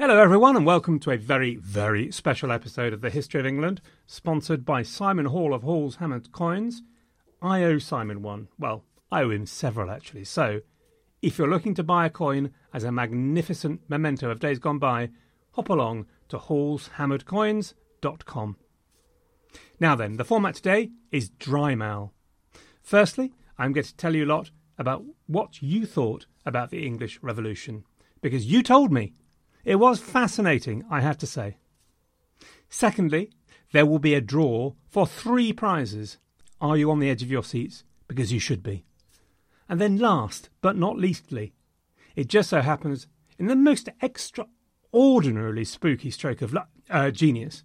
Hello, everyone, and welcome to a very, very special episode of the History of England, sponsored by Simon Hall of Hall's Hammered Coins. I owe Simon one. Well, I owe him several, actually. So, if you're looking to buy a coin as a magnificent memento of days gone by, hop along to hallshammeredcoins.com. Now then, the format today is dry mal. Firstly, I'm going to tell you a lot about what you thought about the English Revolution, because you told me. It was fascinating, I have to say. Secondly, there will be a draw for three prizes. Are you on the edge of your seats? Because you should be. And then, last but not leastly, it just so happens, in the most extraordinarily spooky stroke of uh, genius,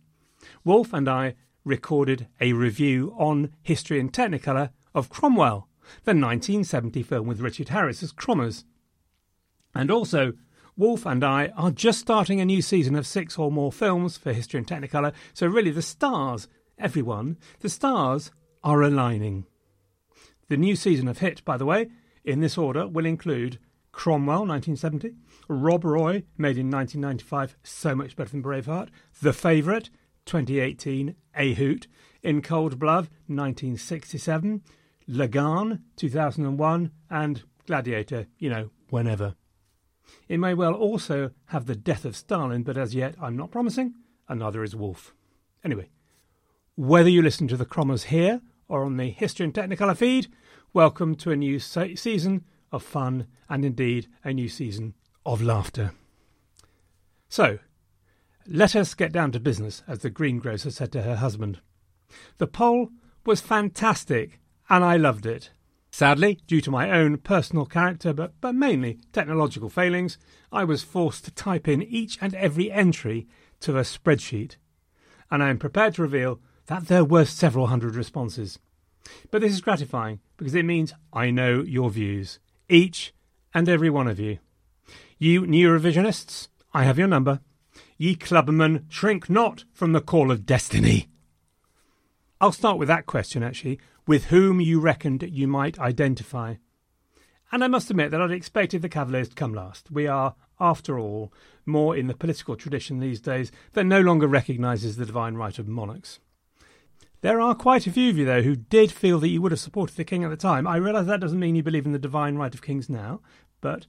Wolf and I recorded a review on History in Technicolor of Cromwell, the 1970 film with Richard Harris as Crommers. And also Wolf and I are just starting a new season of six or more films for History in Technicolor, so really the stars, everyone, the stars are aligning. The new season of Hit, by the way, in this order, will include Cromwell, 1970, Rob Roy, made in 1995, so much better than Braveheart, The Favourite, 2018, A Hoot, In Cold Blood, 1967, Lagaan, 2001, and Gladiator, you know, whenever. It may well also have the death of Stalin, but as yet I'm not promising, and neither is Wolf. Anyway, whether you listen to the Crommers here or on the History in Technicolor feed, welcome to a new se- season of fun and indeed a new season of laughter. So, let us get down to business, as the greengrocer said to her husband. The poll was fantastic, and I loved it. Sadly, due to my own personal character, but, but mainly technological failings, I was forced to type in each and every entry to a spreadsheet. And I am prepared to reveal that there were several hundred responses. But this is gratifying because it means I know your views, each and every one of you. You new revisionists, I have your number. Ye clubbermen, shrink not from the call of destiny. I'll start with that question actually with whom you reckoned you might identify. And I must admit that I'd expected the Cavaliers to come last. We are, after all, more in the political tradition these days that no longer recognises the divine right of monarchs. There are quite a few of you, though, who did feel that you would have supported the king at the time. I realise that doesn't mean you believe in the divine right of kings now, but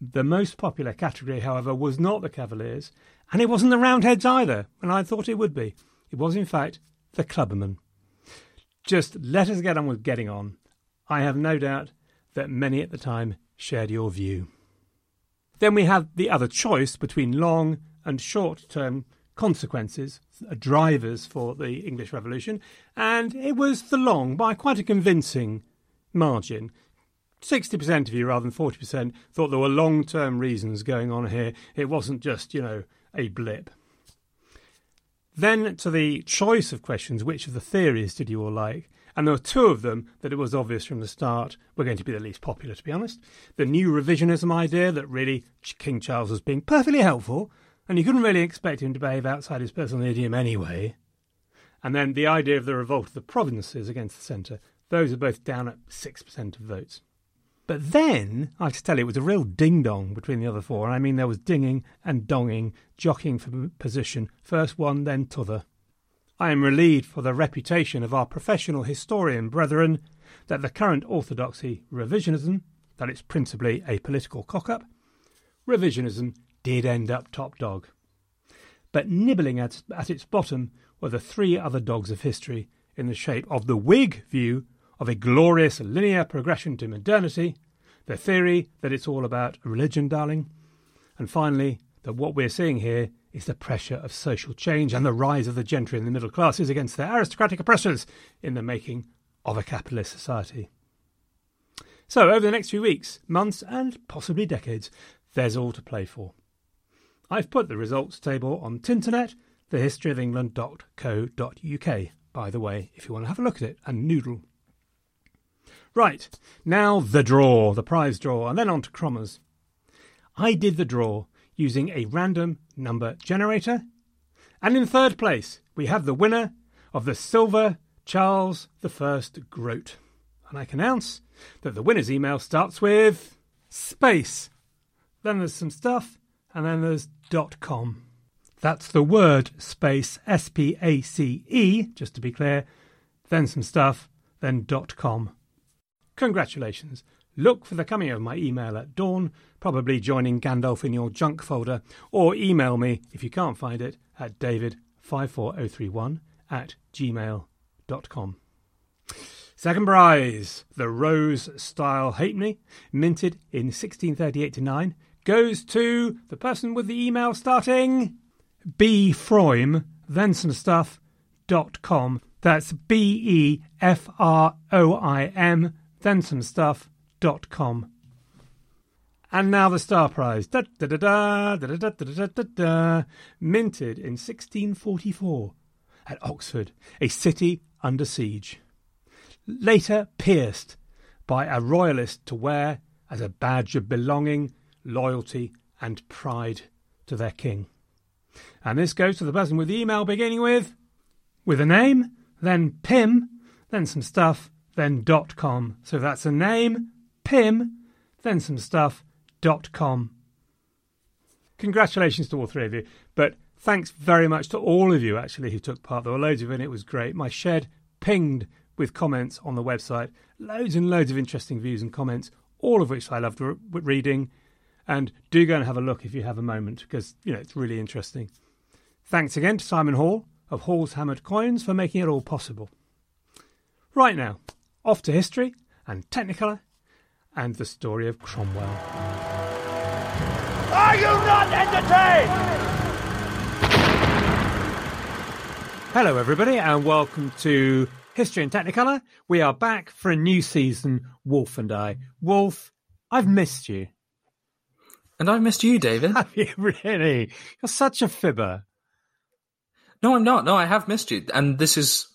the most popular category, however, was not the Cavaliers, and it wasn't the Roundheads either, and I thought it would be. It was, in fact, the Clubbermen. Just let us get on with getting on. I have no doubt that many at the time shared your view. Then we had the other choice between long and short term consequences, uh, drivers for the English Revolution, and it was the long by quite a convincing margin. 60% of you rather than 40% thought there were long term reasons going on here. It wasn't just, you know, a blip. Then to the choice of questions, which of the theories did you all like? And there were two of them that it was obvious from the start were going to be the least popular, to be honest. The new revisionism idea that really King Charles was being perfectly helpful, and you couldn't really expect him to behave outside his personal idiom anyway. And then the idea of the revolt of the provinces against the centre, those are both down at 6% of votes. But then, I have to tell you, it was a real ding dong between the other four. I mean, there was dinging and donging, jockeying for position, first one, then t'other. I am relieved for the reputation of our professional historian brethren that the current orthodoxy, revisionism, that it's principally a political cock up, revisionism did end up top dog. But nibbling at, at its bottom were the three other dogs of history in the shape of the Whig view of a glorious linear progression to modernity, the theory that it's all about religion, darling, and finally, that what we're seeing here is the pressure of social change and the rise of the gentry and the middle classes against their aristocratic oppressors in the making of a capitalist society. So, over the next few weeks, months, and possibly decades, there's all to play for. I've put the results table on Tinternet, thehistoryofengland.co.uk, by the way, if you want to have a look at it and noodle. Right, now the draw, the prize draw, and then on to Crommers. I did the draw using a random number generator. And in third place, we have the winner of the Silver Charles I Groat. And I can announce that the winner's email starts with space. Then there's some stuff, and then there's dot com. That's the word space, S P A C E, just to be clear, then some stuff, then dot com. Congratulations. Look for the coming of my email at dawn, probably joining Gandalf in your junk folder, or email me if you can't find it at david54031 at gmail.com. Second prize, the Rose Style Halfpenny, minted in 1638 9, goes to the person with the email starting B Froim, then some stuff, dot com. That's B E F R O I M, then. And now the Star Prize. Da, da, da, da, da, da, da, da, minted in 1644 at Oxford, a city under siege. Later pierced by a royalist to wear as a badge of belonging, loyalty, and pride to their king. And this goes to the person with the email beginning with with a name, then Pim, then some stuff, then com. So that's a name, Pim, then some stuff, com. Congratulations to all three of you. But thanks very much to all of you actually who took part. There were loads of it. It was great. My shed pinged with comments on the website. Loads and loads of interesting views and comments, all of which I loved re- reading. And do go and have a look if you have a moment because you know it's really interesting. Thanks again to Simon Hall of Hall's Hammered Coins for making it all possible. Right now, off to history in Technicolor and the story of Cromwell. Are you not entertained? Hello, everybody, and welcome to History in Technicolor. We are back for a new season, Wolf and I. Wolf, I've missed you. And I've missed you, David. Have you really? You're such a fibber. No, I'm not. No, I have missed you. And this is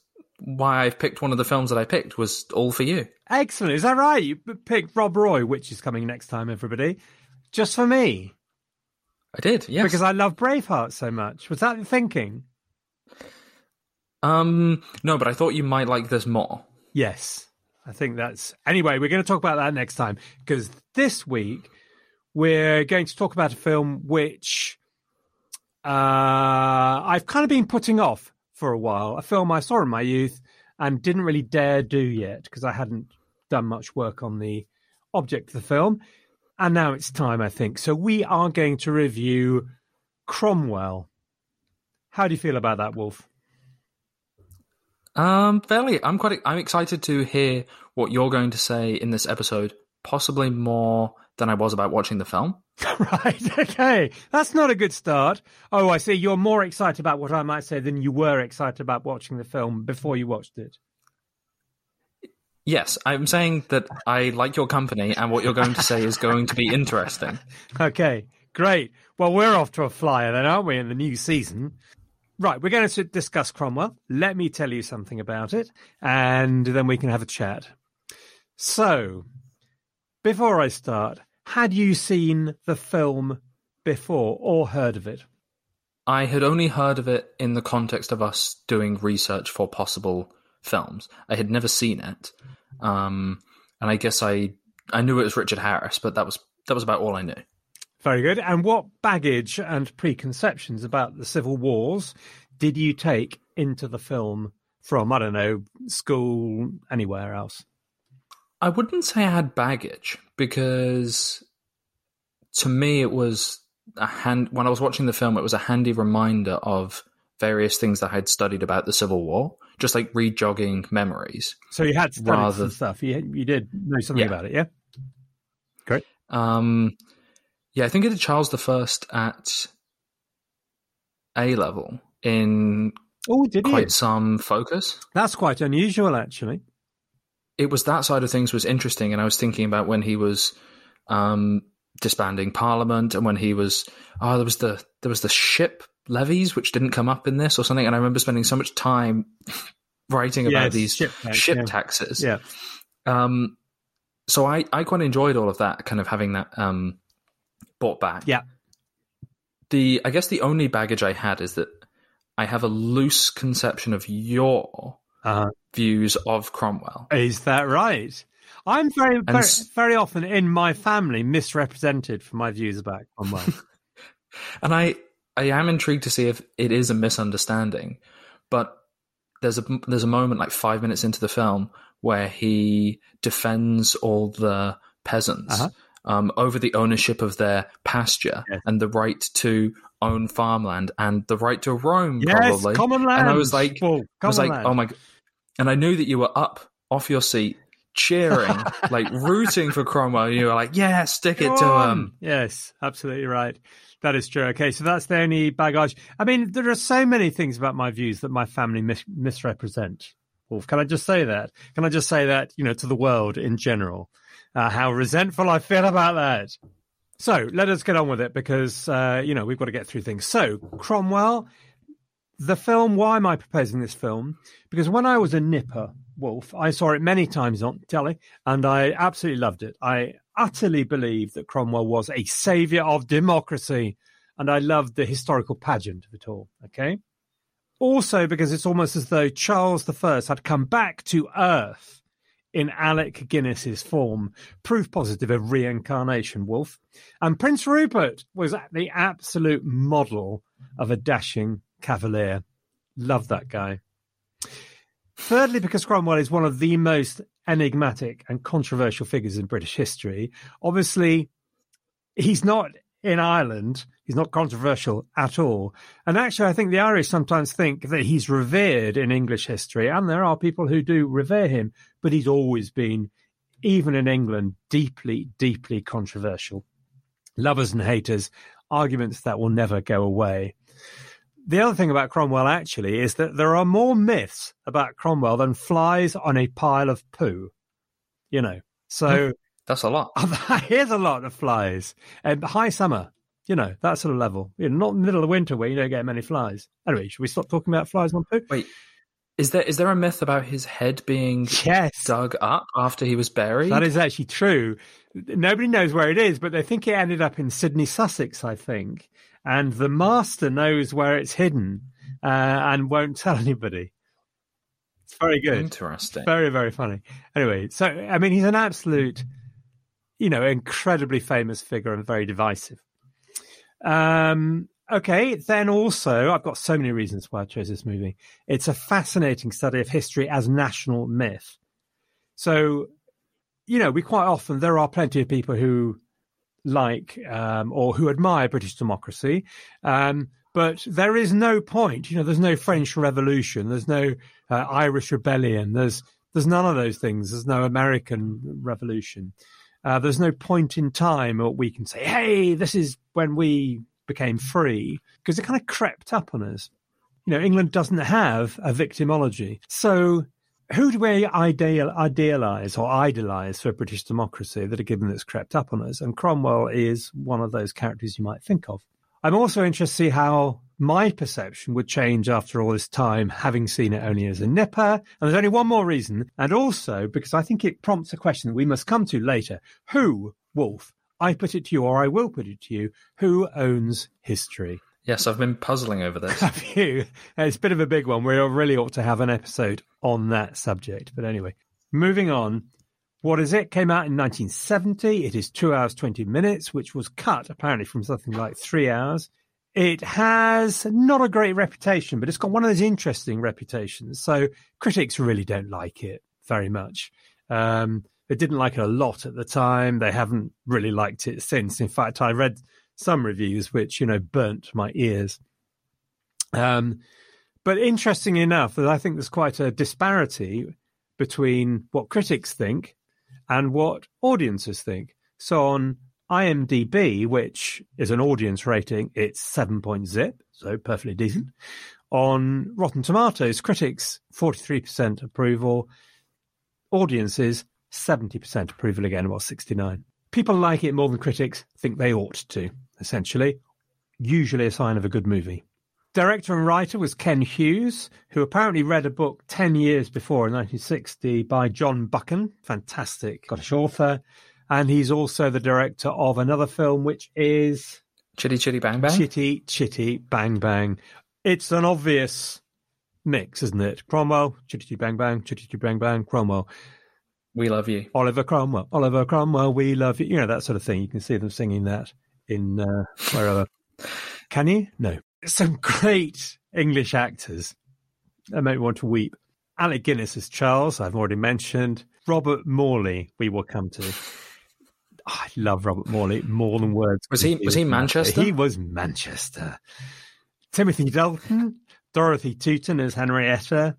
why I've picked one of the films that I picked was all for you. Excellent. Is that right? You picked Rob Roy, which is coming next time, everybody, just for me. I did, yes. Because I love Braveheart so much. Was that the thinking? Um, no, but I thought you might like this more. Yes. I think that's. Anyway, we're going to talk about that next time because this week we're going to talk about a film which uh, I've kind of been putting off for a while. A film I saw in my youth and didn't really dare do yet because I hadn't done much work on the object of the film. And now it's time, I think. So we are going to review Cromwell. How do you feel about that, Wolf? Um, fairly. I'm quite. I'm excited to hear what you're going to say in this episode. Possibly more than I was about watching the film. right. Okay. That's not a good start. Oh, I see. You're more excited about what I might say than you were excited about watching the film before you watched it. Yes, I'm saying that I like your company, and what you're going to say is going to be interesting. Okay, great. Well, we're off to a flyer then, aren't we, in the new season? Right, we're going to discuss Cromwell. Let me tell you something about it, and then we can have a chat. So, before I start, had you seen the film before or heard of it? I had only heard of it in the context of us doing research for possible films. I had never seen it, um, and I guess I I knew it was Richard Harris, but that was that was about all I knew. Very good. And what baggage and preconceptions about the civil wars did you take into the film from I don't know school anywhere else? I wouldn't say I had baggage because to me it was a hand when I was watching the film it was a handy reminder of various things that I had studied about the Civil War, just like rejogging memories. So you had studied rather, some stuff. You you did know something yeah. about it, yeah. Great. Um, yeah, I think I did Charles the First at A level in oh, did quite you? some focus. That's quite unusual, actually. It was that side of things was interesting, and I was thinking about when he was um, disbanding Parliament, and when he was oh, there was the there was the ship levies which didn't come up in this or something, and I remember spending so much time writing about Yes, these ship ship, yeah. taxes. Yeah. Um, so I I quite enjoyed all of that, kind of having that um brought back. Yeah. The I guess the only baggage I had is that I have a loose conception of your Uh, views of Cromwell. is that right? I'm very, very, s- very often in my family misrepresented for my views about Cromwell. And I, I am intrigued to see if it is a misunderstanding, but there's a there's a moment like five minutes into the film where he defends all the peasants Uh-huh. um, over the ownership of their pasture Yes. and the right to own farmland and the right to roam. yes, probably. common land. And I was like, I was like, land. oh my, and I knew that you were up off your seat, cheering, like rooting for Cromwell. You were like, yeah, stick it to him. Yes, absolutely right. That is true. Okay, so that's the only baggage. I mean, there are so many things about my views that my family mis- misrepresent. Wolf, can I just say that? Can I just say that, you know, to the world in general, uh, how resentful I feel about that? So let us get on with it because, uh, you know, we've got to get through things. So, Cromwell, the film, why am I proposing this film? Because when I was a nipper, Wolf, I saw it many times on telly and I absolutely loved it. I utterly believed that Cromwell was a savior of democracy and I loved the historical pageant of it all. Okay. Also, because it's almost as though Charles I had come back to Earth in Alec Guinness's form, proof positive of reincarnation, Wolf. And Prince Rupert was the absolute model of a dashing cavalier. Love that guy. Thirdly, because Cromwell is one of the most enigmatic and controversial figures in British history. Obviously, he's not in Ireland. He's not controversial at all. And actually, I think the Irish sometimes think that he's revered in English history, and there are people who do revere him, but he's always been, even in England, deeply, deeply controversial. Lovers and haters, arguments that will never go away. The other thing about Cromwell actually is that there are more myths about Cromwell than flies on a pile of poo. You know, so That's a lot. here's a lot of flies. Um, high summer, you know, that sort of level. You know, not middle of winter where you don't get many flies. Anyway, should we stop talking about flies on poo? Wait, is there is there a myth about his head being Yes, dug up after he was buried? that is actually true. Nobody knows where it is, but they think it ended up in Sidney, Sussex, I think. And the master knows where it's hidden uh, and won't tell anybody. It's very good. interesting. Very, very funny. Anyway, so I mean, he's an absolute, you know, incredibly famous figure and very divisive. Um, okay, then also, I've got so many reasons why I chose this movie. It's a fascinating study of history as national myth. So, you know, we quite often there are plenty of people who like um, or who admire British democracy. Um, but there is no point, you know, there's no French Revolution, there's no uh, Irish Rebellion, there's there's none of those things. There's no American Revolution. Uh, there's no point in time where we can say, "Hey, this is when we became free," because it kind of crept up on us. You know, England doesn't have a victimology, so who do we ideal, idealize or idolize for British democracy that a given that's crept up on us? And Cromwell is one of those characters you might think of. I'm also interested to see how my perception would change after all this time, having seen it only as a nipper. And there's only one more reason, and also because I think it prompts a question that we must come to later. Who, Wolf, I put it to you, or I will put it to you, who owns history? Yes, I've been puzzling over this. Have you? It's a bit of a big one. We really ought to have an episode on that subject. But anyway, moving on. What is it? Came out in 1970. It is two hours, 20 minutes, which was cut apparently from something like three hours. It has not a great reputation, but it's got one of those interesting reputations. So critics really don't like it very much. Um, they didn't like it a lot at the time. They haven't really liked it since. In fact, I read some reviews which, you know, burnt my ears. Um, but interesting enough, that I think there's quite a disparity between what critics think and what audiences think. So on IMDb, which is an audience rating, it's seven point zip, so perfectly decent. On Rotten Tomatoes, critics 43% approval, Audiences, 70% approval again, well, 69. People like it more than critics think they ought to, essentially. Usually a sign of a good movie. Director and writer was Ken Hughes, who apparently read a book 10 years before in 1960 by John Buchan, fantastic Scottish author. And he's also the director of another film, which is Chitty Chitty Bang Bang? Chitty Chitty Bang Bang. It's an obvious mix, isn't it? Cromwell, Chitty Chitty Bang Bang, Chitty Chitty Bang Bang, Cromwell. We love you. Oliver Cromwell, Oliver Cromwell, we love you. You know, that sort of thing. You can see them singing that in uh, wherever. Can you? No some great English actors that make me want to weep. Alec Guinness as Charles, I've already mentioned. Robert Morley, we will come to. Oh, I love Robert Morley more than words. Was he was he Manchester? He was Manchester. Timothy Dalton, Dorothy Tutin as Henrietta,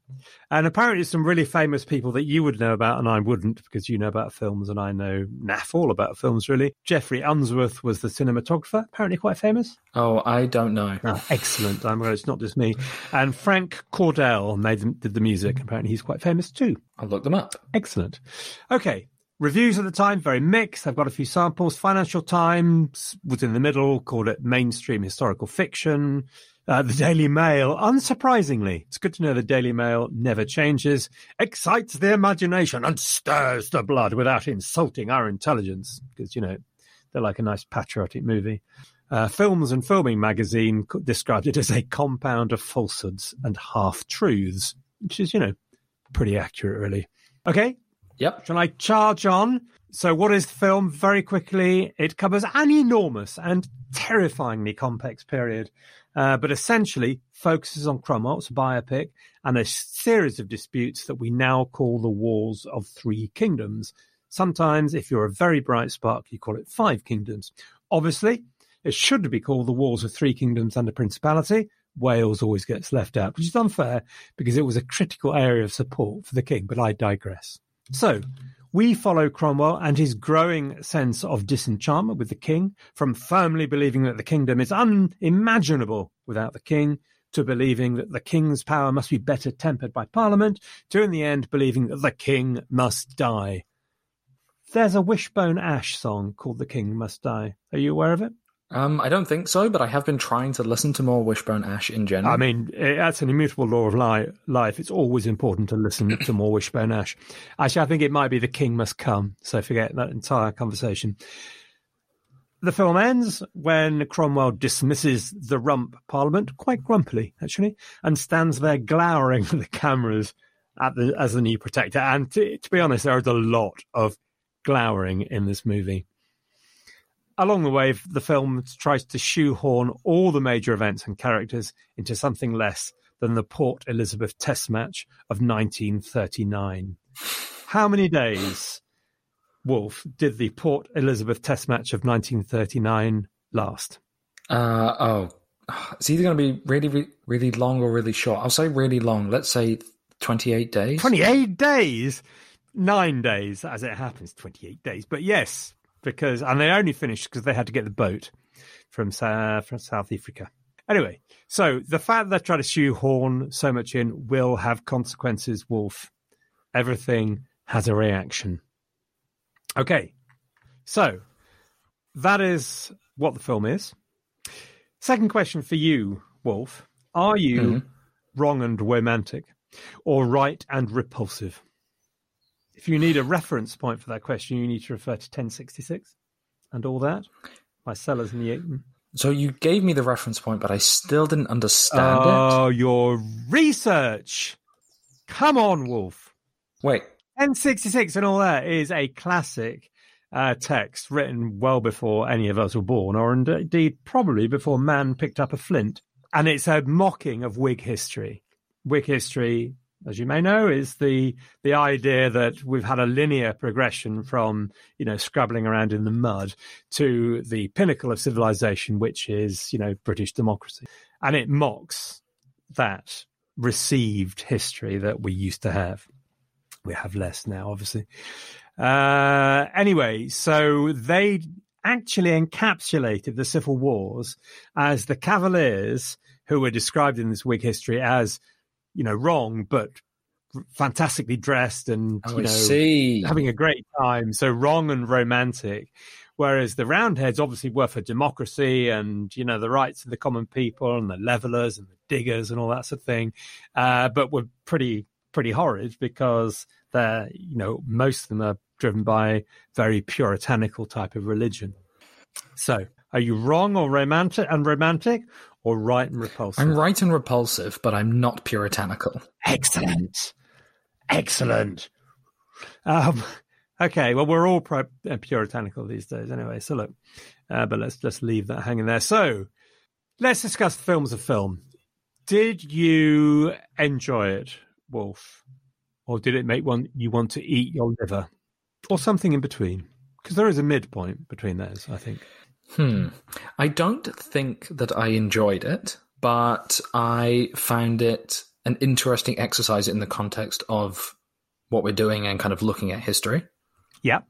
and apparently some really famous people that you would know about and I wouldn't because you know about films and I know naff all about films really. Geoffrey Unsworth was the cinematographer, apparently quite famous. Oh, I don't know. Oh, excellent. I'm glad it's not just me. And Frank Cordell made them, did the music. Apparently he's quite famous too. I'll look them up. Excellent. Okay. Reviews at the time, very mixed. I've got a few samples. Financial Times was in the middle, called it mainstream historical fiction. Uh, the Daily Mail, unsurprisingly, it's good to know the Daily Mail never changes, excites the imagination and stirs the blood without insulting our intelligence. Because, you know, they're like a nice patriotic movie. Uh, Films and Filming magazine described it as a compound of falsehoods and half truths, which is, you know, pretty accurate, really. Okay. Yep. Shall I charge on? So, what is the film? Very quickly, it covers an enormous and terrifyingly complex period uh, but essentially focuses on Cromwell's biopic and a series of disputes that we now call the Wars of Three Kingdoms. Sometimes, if you're a very bright spark, you call it Five Kingdoms. Obviously, it should be called the Wars of Three Kingdoms and a Principality. Wales always gets left out, which is unfair because it was a critical area of support for the king, but I digress. So, we follow Cromwell and his growing sense of disenchantment with the king, from firmly believing that the kingdom is unimaginable without the king, to believing that the king's power must be better tempered by parliament, to in the end believing that the king must die. There's a Wishbone Ash song called The King Must Die. Are you aware of it? Um, I don't think so, but I have been trying to listen to more Wishbone Ash in general. I mean, that's an immutable law of li- life. It's always important to listen to more Wishbone Ash. Actually, I think it might be The King Must Come, so forget that entire conversation. The film ends when Cromwell dismisses the rump parliament, quite grumpily, actually, and stands there glowering at the cameras at the, as the new protector. And to, to be honest, there is a lot of glowering in this movie along the way, the film tries to shoehorn all the major events and characters into something less than the Port Elizabeth Test match of 1939. How many days, Wolf, did the Port Elizabeth Test match of 1939 last? Uh, oh, it's either going to be really, really long or really short. I'll say really long. Let's say 28 days. 28 days? Nine days, as it happens, 28 days. But yes, because and they only finished because they had to get the boat from uh, from South Africa. Anyway, so the fact that they try to shoehorn so much in will have consequences. Wolf, everything has a reaction. Okay, so that is what the film is. Second question for you, Wolf: Are you mm-hmm. wrong and romantic, or right and repulsive? If you need a reference point for that question, you need to refer to 1066 and all that by Sellers and Yeatman. So you gave me the reference point, but I still didn't understand oh, it. Oh, your research! Come on, Wolf. Wait. 1066 and all that is a classic uh, text written well before any of us were born, or indeed probably before man picked up a flint. And it's a mocking of Whig history. Whig history as you may know, is the the idea that we've had a linear progression from you know scrabbling around in the mud to the pinnacle of civilization, which is you know British democracy, and it mocks that received history that we used to have. We have less now, obviously. Uh, anyway, so they actually encapsulated the civil wars as the Cavaliers, who were described in this Whig history as you know, wrong, but fantastically dressed and Oh, you know see. having a great time. So wrong and romantic. Whereas the Roundheads obviously were for democracy and you know the rights of the common people and the levelers and the diggers and all that sort of thing, uh, but were pretty pretty horrid because they're you know most of them are driven by very puritanical type of religion. So are you wrong or romantic and romantic or right and repulsive? I'm right and repulsive, but I'm not puritanical. Excellent. Excellent. Um, okay, well, we're all pro- uh, puritanical these days anyway, so look, uh, but let's just leave that hanging there. So let's discuss the film as a film. Did you enjoy it, Wolf? Or did it make one you want to eat your liver? Or something in between? Because there is a midpoint between those, I think. Hmm. I don't think that I enjoyed it, but I found it an interesting exercise in the context of what we're doing and kind of looking at history. Yeah.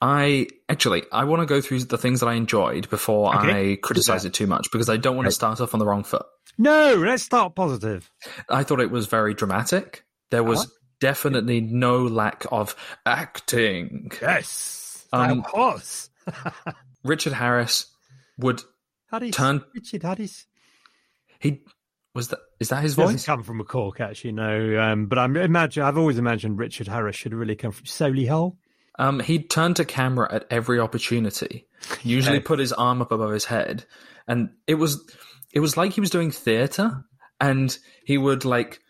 I actually I want to go through the things that I enjoyed before Okay. I criticize it too much because I don't want to start off on the wrong foot. No, let's start positive. I thought it was very dramatic. There was Uh-huh. definitely no lack of acting. Yes. Um, that was. Richard Harris would Haddis. turn- Richard Haddis. he was that is that his Doesn't voice? come from a cork, actually, no. Um, but I'm imagine I've always imagined Richard Harris should really come from Solihull. Um, he'd turn to camera at every opportunity. Usually Okay. put his arm up above his head, and it was it was like he was doing theatre, and he would like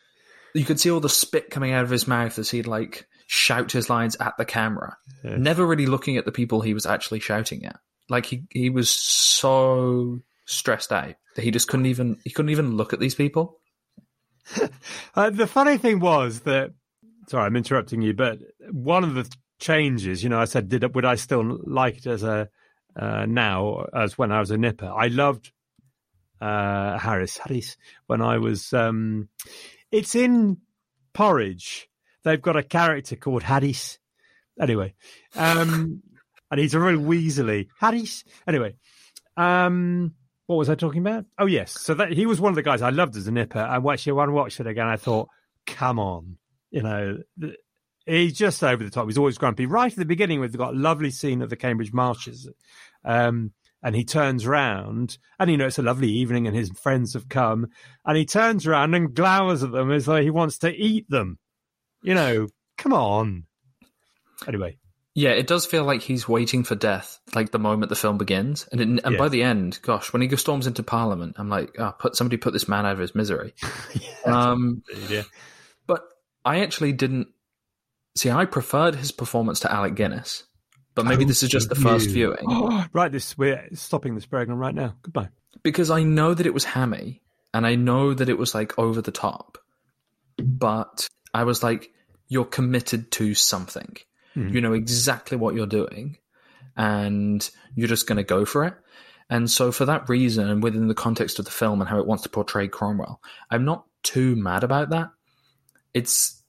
you could see all the spit coming out of his mouth as he'd like shout his lines at the camera, Yeah. never really looking at the people he was actually shouting at. Like he he was so stressed out that he just couldn't even he couldn't even look at these people. Uh, the funny thing was that, sorry, I'm interrupting you, but one of the changes, you know, I said, did would I still like it as a uh, now as when I was a nipper? I loved uh, Harris Harris when I was. Um, it's in Porridge. They've got a character called Harris. Anyway, um, and he's a real weaselly Harris. Anyway, um, what was I talking about? Oh yes, so that he was one of the guys I loved as a nipper. And actually, when I watched it again, I thought, come on, you know, he's just over the top. He's always grumpy. Right at the beginning, we've got a lovely scene of the Cambridge marshes, um, and he turns round, and you know it's a lovely evening, and his friends have come, and he turns around and glowers at them as though he wants to eat them. You know, come on. Anyway, Yeah, it does feel like he's waiting for death, like the moment the film begins, and it, and by the end, gosh, when he storms into Parliament, I'm like, oh, put somebody put this man out of his misery. um, yeah. but I actually didn't see. I preferred his performance to Alec Guinness, but maybe Oh, this is just the first you. viewing right, this we're stopping this program right now. Goodbye. because I know that it was hammy and I know that it was like over the top, but I was like, you're committed to something. You know exactly what you're doing and you're just going to go for it. And so, for that reason, and within the context of the film and how it wants to portray Cromwell, I'm not too mad about that. It's,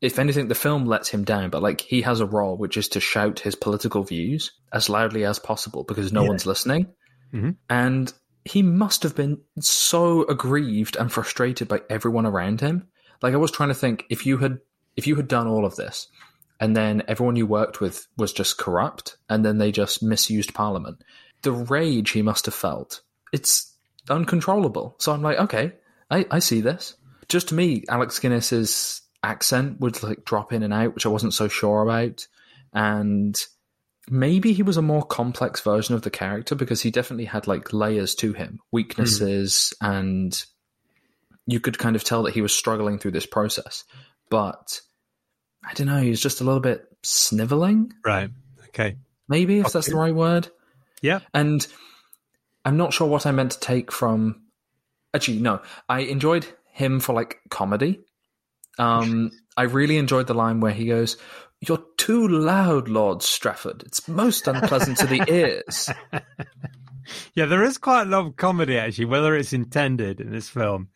if anything, the film lets him down, but like he has a role, which is to shout his political views as loudly as possible because no Yeah. one's listening. Mhm. And he must have been so aggrieved and frustrated by everyone around him. Like I was trying to think if you had if you had done all of this and then everyone you worked with was just corrupt and then they just misused parliament. The rage he must have felt it's uncontrollable. So i'm like okay i, I see this. Just to me alec guinness's accent would like drop in and out which i wasn't so sure about. And maybe he was a more complex version of the character because he definitely had like layers to him weaknesses and you could kind of tell that he was struggling through this process. But I don't know. He was just a little bit sniveling, Right. Okay. maybe if that's the right word. Yeah. And I'm not sure what I meant to take from. Actually, no. I enjoyed him for like comedy. Um, I really enjoyed the line where he goes, "You're too loud, Lord Strafford. It's most unpleasant to the ears." Yeah, there is quite a lot of comedy actually, whether it's intended in this film.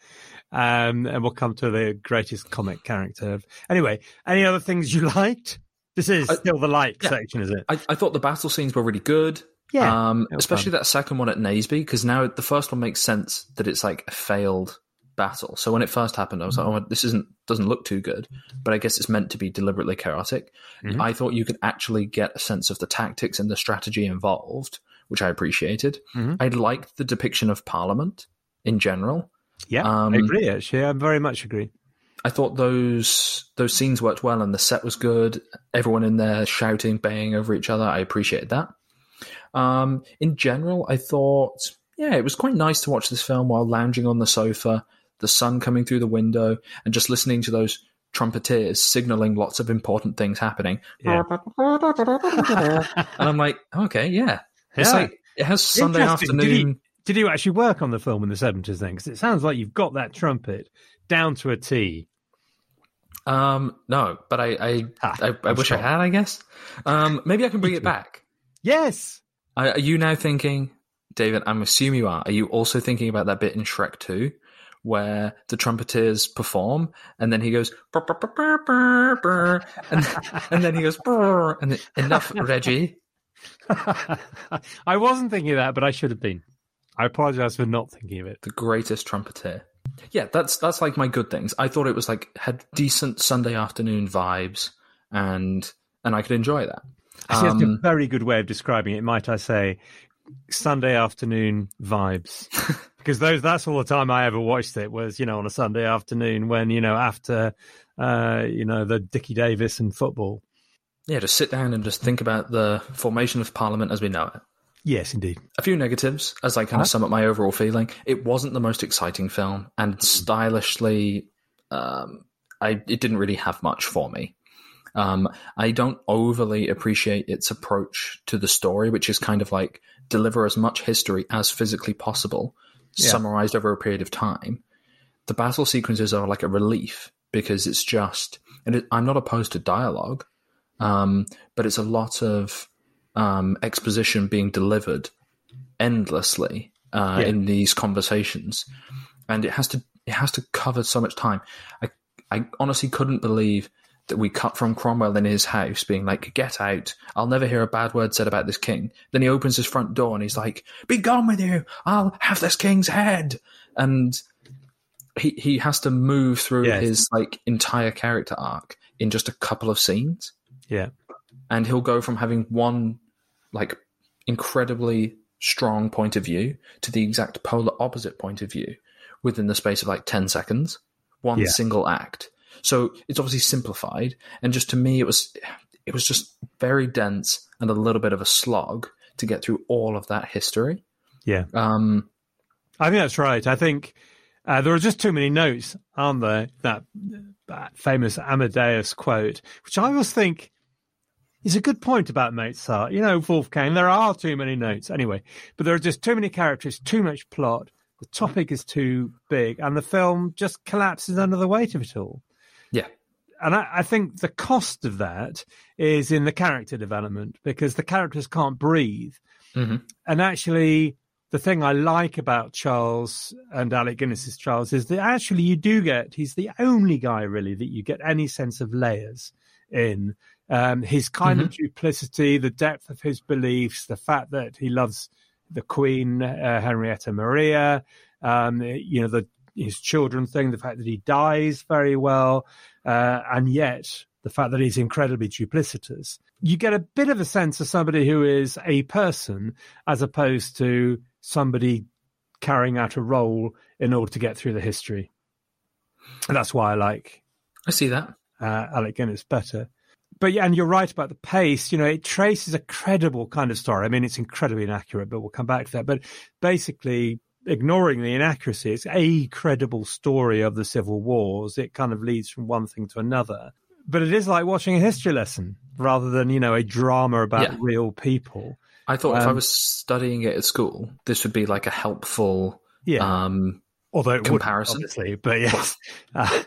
Um, and we'll come to the greatest comic character. Anyway, any other things you liked? This is I- still the like yeah. section, is it? I, I thought the battle scenes were really good. Yeah, um, especially fun. that second one at Naseby, because now the first one makes sense that it's like a failed battle. So when it first happened, I was like, "Oh, this isn't doesn't look too good," but I guess it's meant to be deliberately chaotic. Mhm. I thought you could actually get a sense of the tactics and the strategy involved, which I appreciated. Mhm. I liked the depiction of Parliament in general. Yeah, Um, I agree. Actually, I very much agree. I thought those those scenes worked well, and the set was good. Everyone in there shouting, baying over each other. I appreciated that. Um, in general, I thought, yeah, it was quite nice to watch this film while lounging on the sofa, the sun coming through the window, and just listening to those trumpeteers signaling lots of important things happening. Yeah. and I'm like, okay, yeah, it's Yeah. like it has Sunday afternoon. Did you actually work on the film in the seventies then? Because it sounds like you've got that trumpet down to a T. Um, no, but I I, Ah, I, I wish I had. I guess. Um, maybe I can bring it back. Yes. Are are you now thinking, David? I'm assuming you are. Are you also thinking about that bit in Shrek 2 where the trumpeters perform and then he goes, "Brr, brr, brr, brr, brr, brr," and, and then he goes, and enough, Reggie. I wasn't thinking of that, but I should have been. I apologize for not thinking of it. The greatest trumpeter. Yeah, that's that's like my good things. I thought it was like had decent Sunday afternoon vibes and and I could enjoy that. Actually, that's a Um, very good way of describing it, might I say. Sunday afternoon vibes. because those that's all the time I ever watched it was, you know, on a Sunday afternoon when, you know, after uh, you know, the Dickie Davies and football. yeah, just sit down and just think about the formation of Parliament as we know it. Yes, indeed. a few negatives as I kind of sum up my overall feeling. It wasn't the most exciting film, and stylishly, um, I it didn't really have much for me. Um, I don't overly appreciate its approach to the story, which is kind of like deliver as much history as physically possible, Yeah. summarized over a period of time. The battle sequences are like a relief because it's just, and it, I'm not opposed to dialogue, um, but it's a lot of um, exposition being delivered endlessly uh, Yeah. in these conversations, and it has to it has to cover so much time. I I honestly couldn't believe that we cut from Cromwell in his house being like, "Get out! I'll never hear a bad word said about this king." Then he opens his front door and he's like, "Be gone with you! I'll have this king's head!" And he he has to move through Yes. his like entire character arc in just a couple of scenes Yeah. and he'll go from having one like incredibly strong point of view to the exact polar opposite point of view within the space of like 10 seconds one Yeah. single act so it's obviously simplified and just to me it was it was just very dense and a little bit of a slog to get through all of that history Yeah. um I think that's right. I think uh, there are just too many notes, aren't there? That, that famous Amadeus quote, which I always think is a good point about Mozart. You know, Wolfgang, there are too many notes anyway, but there are just too many characters, too much plot. The topic is too big, and the film just collapses under the weight of it all. yeah And I, I think the cost of that is in the character development because the characters can't breathe. Mhm. And actually, the thing I like about Charles and Alec Guinness's Charles is that actually you do get, he's the only guy really that you get any sense of layers in. Um, his kind of duplicity, the depth of his beliefs, the fact that he loves the Queen, uh, Henrietta Maria, um, you know, the his children thing, the fact that he dies very well, uh, and yet the fact that he's incredibly duplicitous. You get a bit of a sense of somebody who is a person as opposed to somebody carrying out a role in order to get through the history. And that's why I like i see that uh, Alec Guinness better. But yeah, and you're right about the pace. You know, it traces a credible kind of story. I mean, it's incredibly inaccurate, but we'll come back to that. But basically, ignoring the inaccuracy, it's a credible story of the civil wars. It kind of leads from one thing to another. But it is like watching a history lesson rather than, you know, a drama about Yeah. real people. i thought if i Um, was studying it at school this would be like a helpful Yeah. um Although it comparison. obviously, but yes. Uh,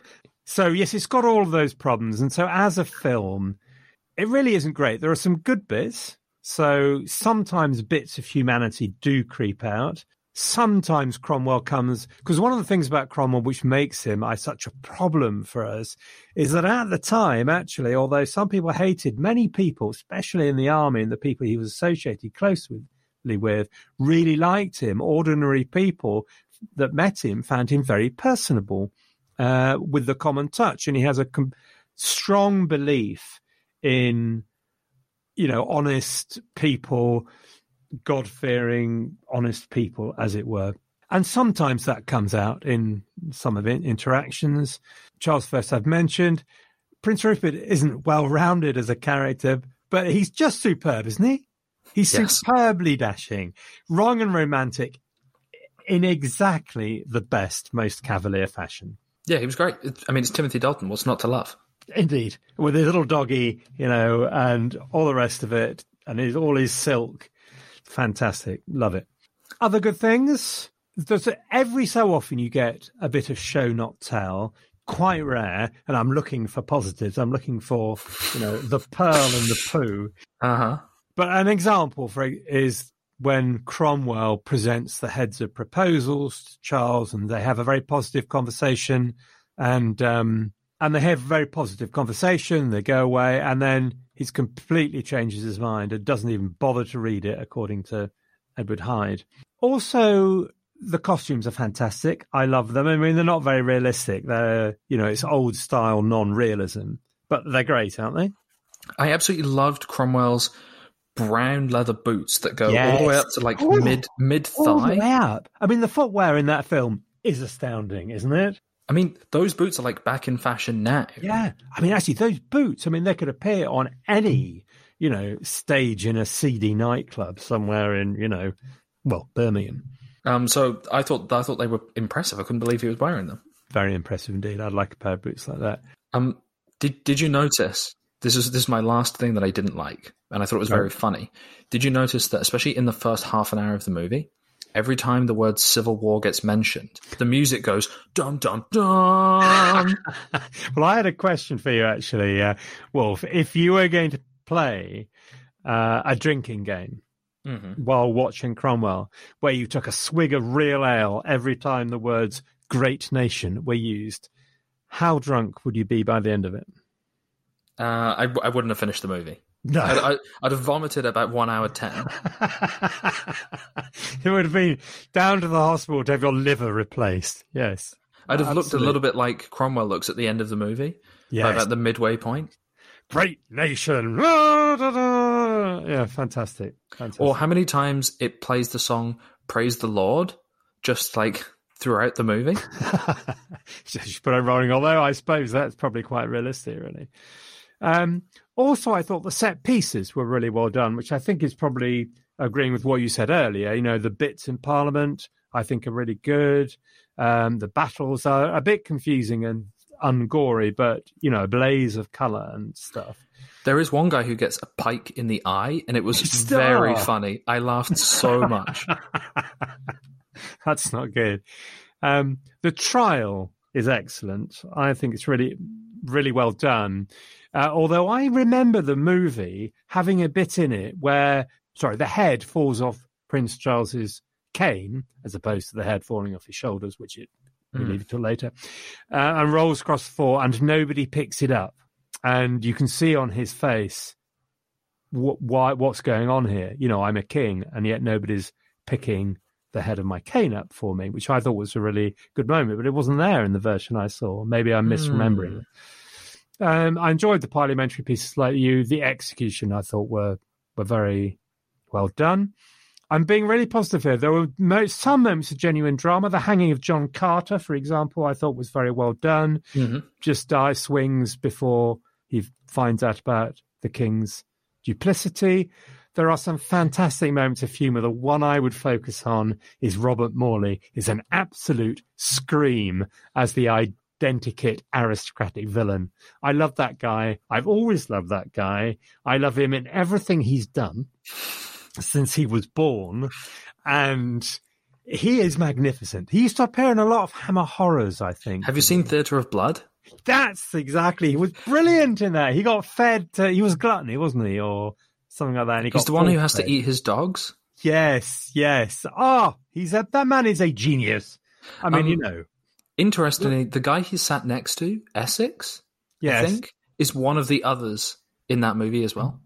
so yes, it's got all of those problems, and so as a film, it really isn't great. There are some good bits. So sometimes bits of humanity do creep out. Sometimes Cromwell comes because one of the things about Cromwell which makes him I such a problem for us is that at the time, actually, although some people hated, many people, especially in the army and the people he was associated closely with, really liked him. Ordinary people that met him found him very personable, uh, with the common touch, and he has a com- strong belief in, you know, honest people, God fearing, honest people, as it were. And sometimes that comes out in some of it interactions. Charles First I've mentioned. Prince Rupert isn't well rounded as a character, but he's just superb, isn't he? He's Yes. superbly dashing, wrong and romantic in exactly the best, most cavalier fashion. Yeah, he was great. I mean, it's Timothy Dalton. What's not to love? Indeed, with his little doggy, you know, and all the rest of it, and his all his silk, fantastic, love it. Other good things. There's every so often you get a bit of show not tell, quite rare, and I'm looking for positives. I'm looking for, you know, the pearl and the poo. Uh huh. But an example for is when Cromwell presents the heads of proposals to Charles, and they have a very positive conversation, and um, and they have a very positive conversation. They go away, and then he's completely changes his mind and doesn't even bother to read it, according to Edward Hyde. Also, the costumes are fantastic. I love them. I mean, they're not very realistic. They're you know, it's old style non-realism, but they're great, aren't they? I absolutely loved Cromwell's brown leather boots that go all the way up to like Oh. mid mid all the way thigh. up. I mean, the footwear in that film is astounding, isn't it? I mean, those boots are like back in fashion now. Yeah. I mean, actually, those boots, I mean, they could appear on any, you know, stage in a seedy nightclub somewhere in, you know, well, Birmingham. Um, so I thought I thought they were impressive. I couldn't believe he was wearing them. Very impressive indeed. I'd like a pair of boots like that. Um, did did you notice? This is this is my last thing that I didn't like, and I thought it was very funny. Did you notice that, especially in the first half an hour of the movie, every time the word civil war gets mentioned, the music goes dum dum dum. well, I had a question for you, actually, uh, Wolf. If you were going to play uh, a drinking game Mhm. while watching Cromwell, where you took a swig of real ale every time the words great nation were used, how drunk would you be by the end of it? Uh, I, I wouldn't have finished the movie. No. I'd, I, I'd have vomited about one hour ten. it would have been down to the hospital to have your liver replaced. Yes. I'd have looked a little bit like Cromwell looks at the end of the movie, Yeah, about the midway point. Great nation. Yeah, fantastic. Fantastic. Or how many times it plays the song "Praise the Lord" just like throughout the movie. Just put it rolling, although I suppose that's probably quite realistic, really. Um, also, I thought the set pieces were really well done, which I think is probably agreeing with what you said earlier. You know, the bits in Parliament, I think, are really good. Um, the battles are a bit confusing and ungory, but, you know, a blaze of colour and stuff. There is one guy who gets a pike in the eye, and it was Stop. very funny. I laughed so much. That's not good. Um, the trial is excellent. I think it's really, really well done. Uh, although I remember the movie having a bit in it where, sorry, the head falls off Prince Charles's cane as opposed to the head falling off his shoulders, which it we Mm. leave it till later, uh, and rolls across the floor, and nobody picks it up, and you can see on his face what why what's going on here. You know, I'm a king, and yet nobody's picking the head of my cane up for me, which I thought was a really good moment, but it wasn't there in the version I saw. Maybe I'm misremembering it. Um, I enjoyed the parliamentary pieces like you. The execution I thought were were very well done. I'm being really positive here. There were some moments of genuine drama. The hanging of John Carter, for example, I thought was very well done. Mhm. Just die swings before he finds out about the king's duplicity. There are some fantastic moments of humour. The one I would focus on is Robert Morley is an absolute scream as the identikit aristocratic villain. I love that guy. I've always loved that guy. I love him in everything he's done since he was born. And he is magnificent. He used to appear in a lot of Hammer horrors, I think. Have you seen Theatre of Blood? That's exactly. He was brilliant in that. He got fed. To, he was gluttony, wasn't he, or something like that? And he He's the one who has to eat his dogs. Yes, yes. Oh, he's a that man is a genius. I mean, Um, you know, Interestingly, the guy he sat next to, Essex, yes. I think, is one of the others in that movie as well.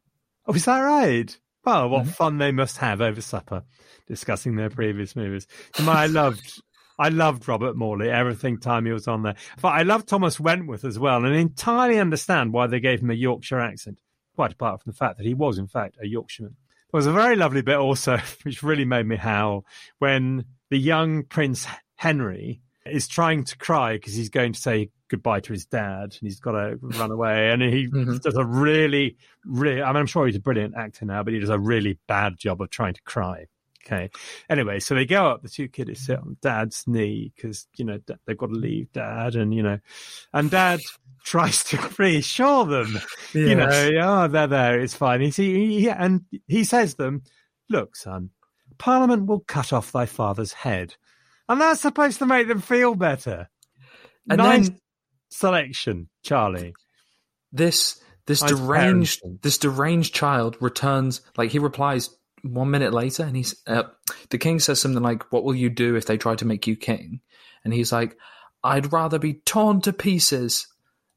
Oh, is that right? Well, what Mm-hmm. fun they must have over supper discussing their previous movies. I loved, I loved Robert Morley, everything time he was on there. But I love Thomas Wentworth as well, and entirely understand why they gave him a Yorkshire accent, quite apart from the fact that he was, in fact, a Yorkshireman. There was a very lovely bit also, which really made me howl, when the young Prince Henry is trying to cry because he's going to say goodbye to his dad and he's got to run away. And he mm-hmm. does a really, really, I mean, I'm sure he's a brilliant actor now, but he does a really bad job of trying to cry. Okay. Anyway, so they go up, the two kiddies sit on dad's knee because, you know, they've got to leave dad and, you know, and dad tries to reassure them, yes. you know, oh, they're there, it's fine. He, he, and he says to them, look, son, Parliament will cut off thy father's head. And that's supposed to make them feel better. And nice then, selection, Charlie. This this nice deranged parenting. this deranged child returns like he replies one minute later, and he's uh, the king says something like, "What will you do if they try to make you king?" And he's like, "I'd rather be torn to pieces."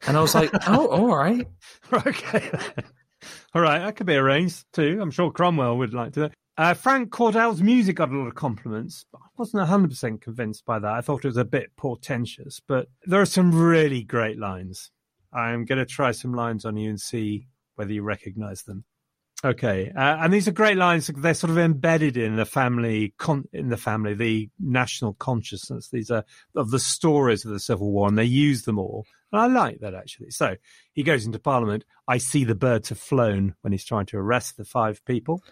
And I was like, "Oh, all right, okay, all right, that could be arranged too." I'm sure Cromwell would like to. Uh, Frank Cordell's music got a lot of compliments. I wasn't 100% convinced by that. I thought it was a bit portentous, but there are some really great lines. I'm going to try some lines on you and see whether you recognize them. Okay, uh, and these are great lines. They're sort of embedded in the family, con- in the family, the national consciousness. These are of the stories of the Civil War, and they use them all. And I like that actually. So he goes into Parliament. I see the birds have flown when he's trying to arrest the five people.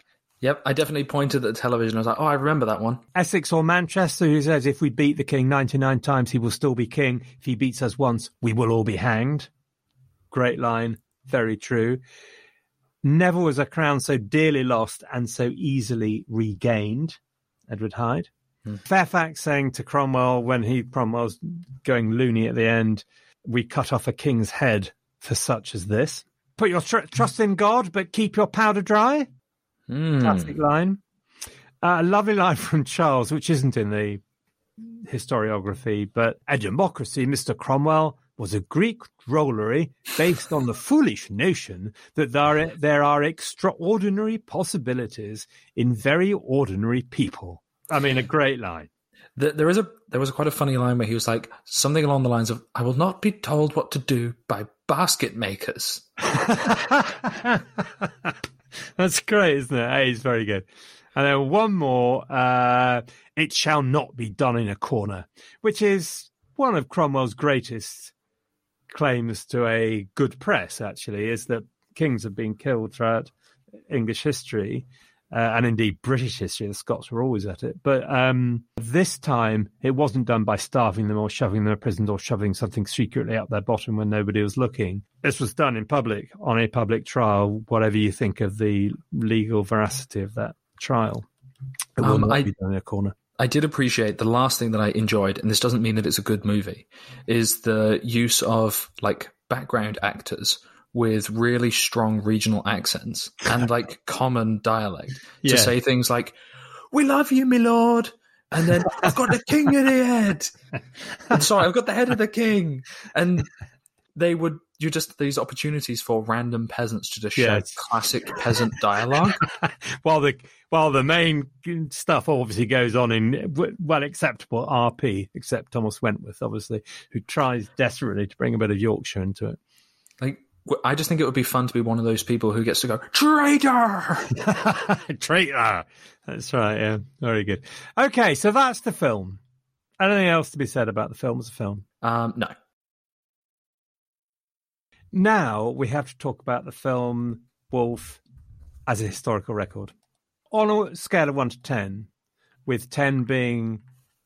Yep, I definitely pointed at the television. I was like, oh, I remember that one. Essex or Manchester, who says if we beat the king 99 times, he will still be king. If he beats us once, we will all be hanged. Great line. Very true. Never was a crown so dearly lost and so easily regained. Edward Hyde. Hmm. Fairfax saying to Cromwell when he Cromwell's going loony at the end, "We cut off a king's head for such as this. Put your tr- trust in God, but keep your powder dry." Mm. Classic line. Uh, a lovely line from Charles, which isn't in the historiography, but a democracy, Mr. Cromwell, was a Greek drollery based on the foolish notion that there, there are extraordinary possibilities in very ordinary people. I mean, a great line. There is a there was a quite a funny line where he was like something along the lines of "I will not be told what to do by basket makers." That's great, isn't it? It's very good. And then one more, uh, "It shall not be done in a corner," which is one of Cromwell's greatest claims to a good press, actually, is that kings have been killed throughout English history. Uh, and indeed British history. The Scots were always at it. But um, this time, it wasn't done by starving them or shoving them in prison or shoving something secretly up their bottom when nobody was looking. This was done in public, on a public trial, whatever you think of the legal veracity of that trial. It will um, not I, be done in a corner. I did appreciate the last thing that I enjoyed, and this doesn't mean that it's a good movie, is the use of like background actors with really strong regional accents and like common dialect yeah. to say things like, We love you, my lord. And then I've got the king of the head. I'm sorry, I've got the head of the king. And they would you just these opportunities for random peasants to just share classic peasant dialogue while the while the main stuff obviously goes on in well acceptable rp except thomas wentworth obviously who tries desperately to bring a bit of yorkshire into it like I just think it would be fun to be one of those people who gets to go traitor, traitor. That's right. Yeah, very good. Okay, so that's the film. Anything else to be said about the film as a film? Um, no. Now we have to talk about the film Wolf as a historical record. On a scale of 1 to 10, with 10 being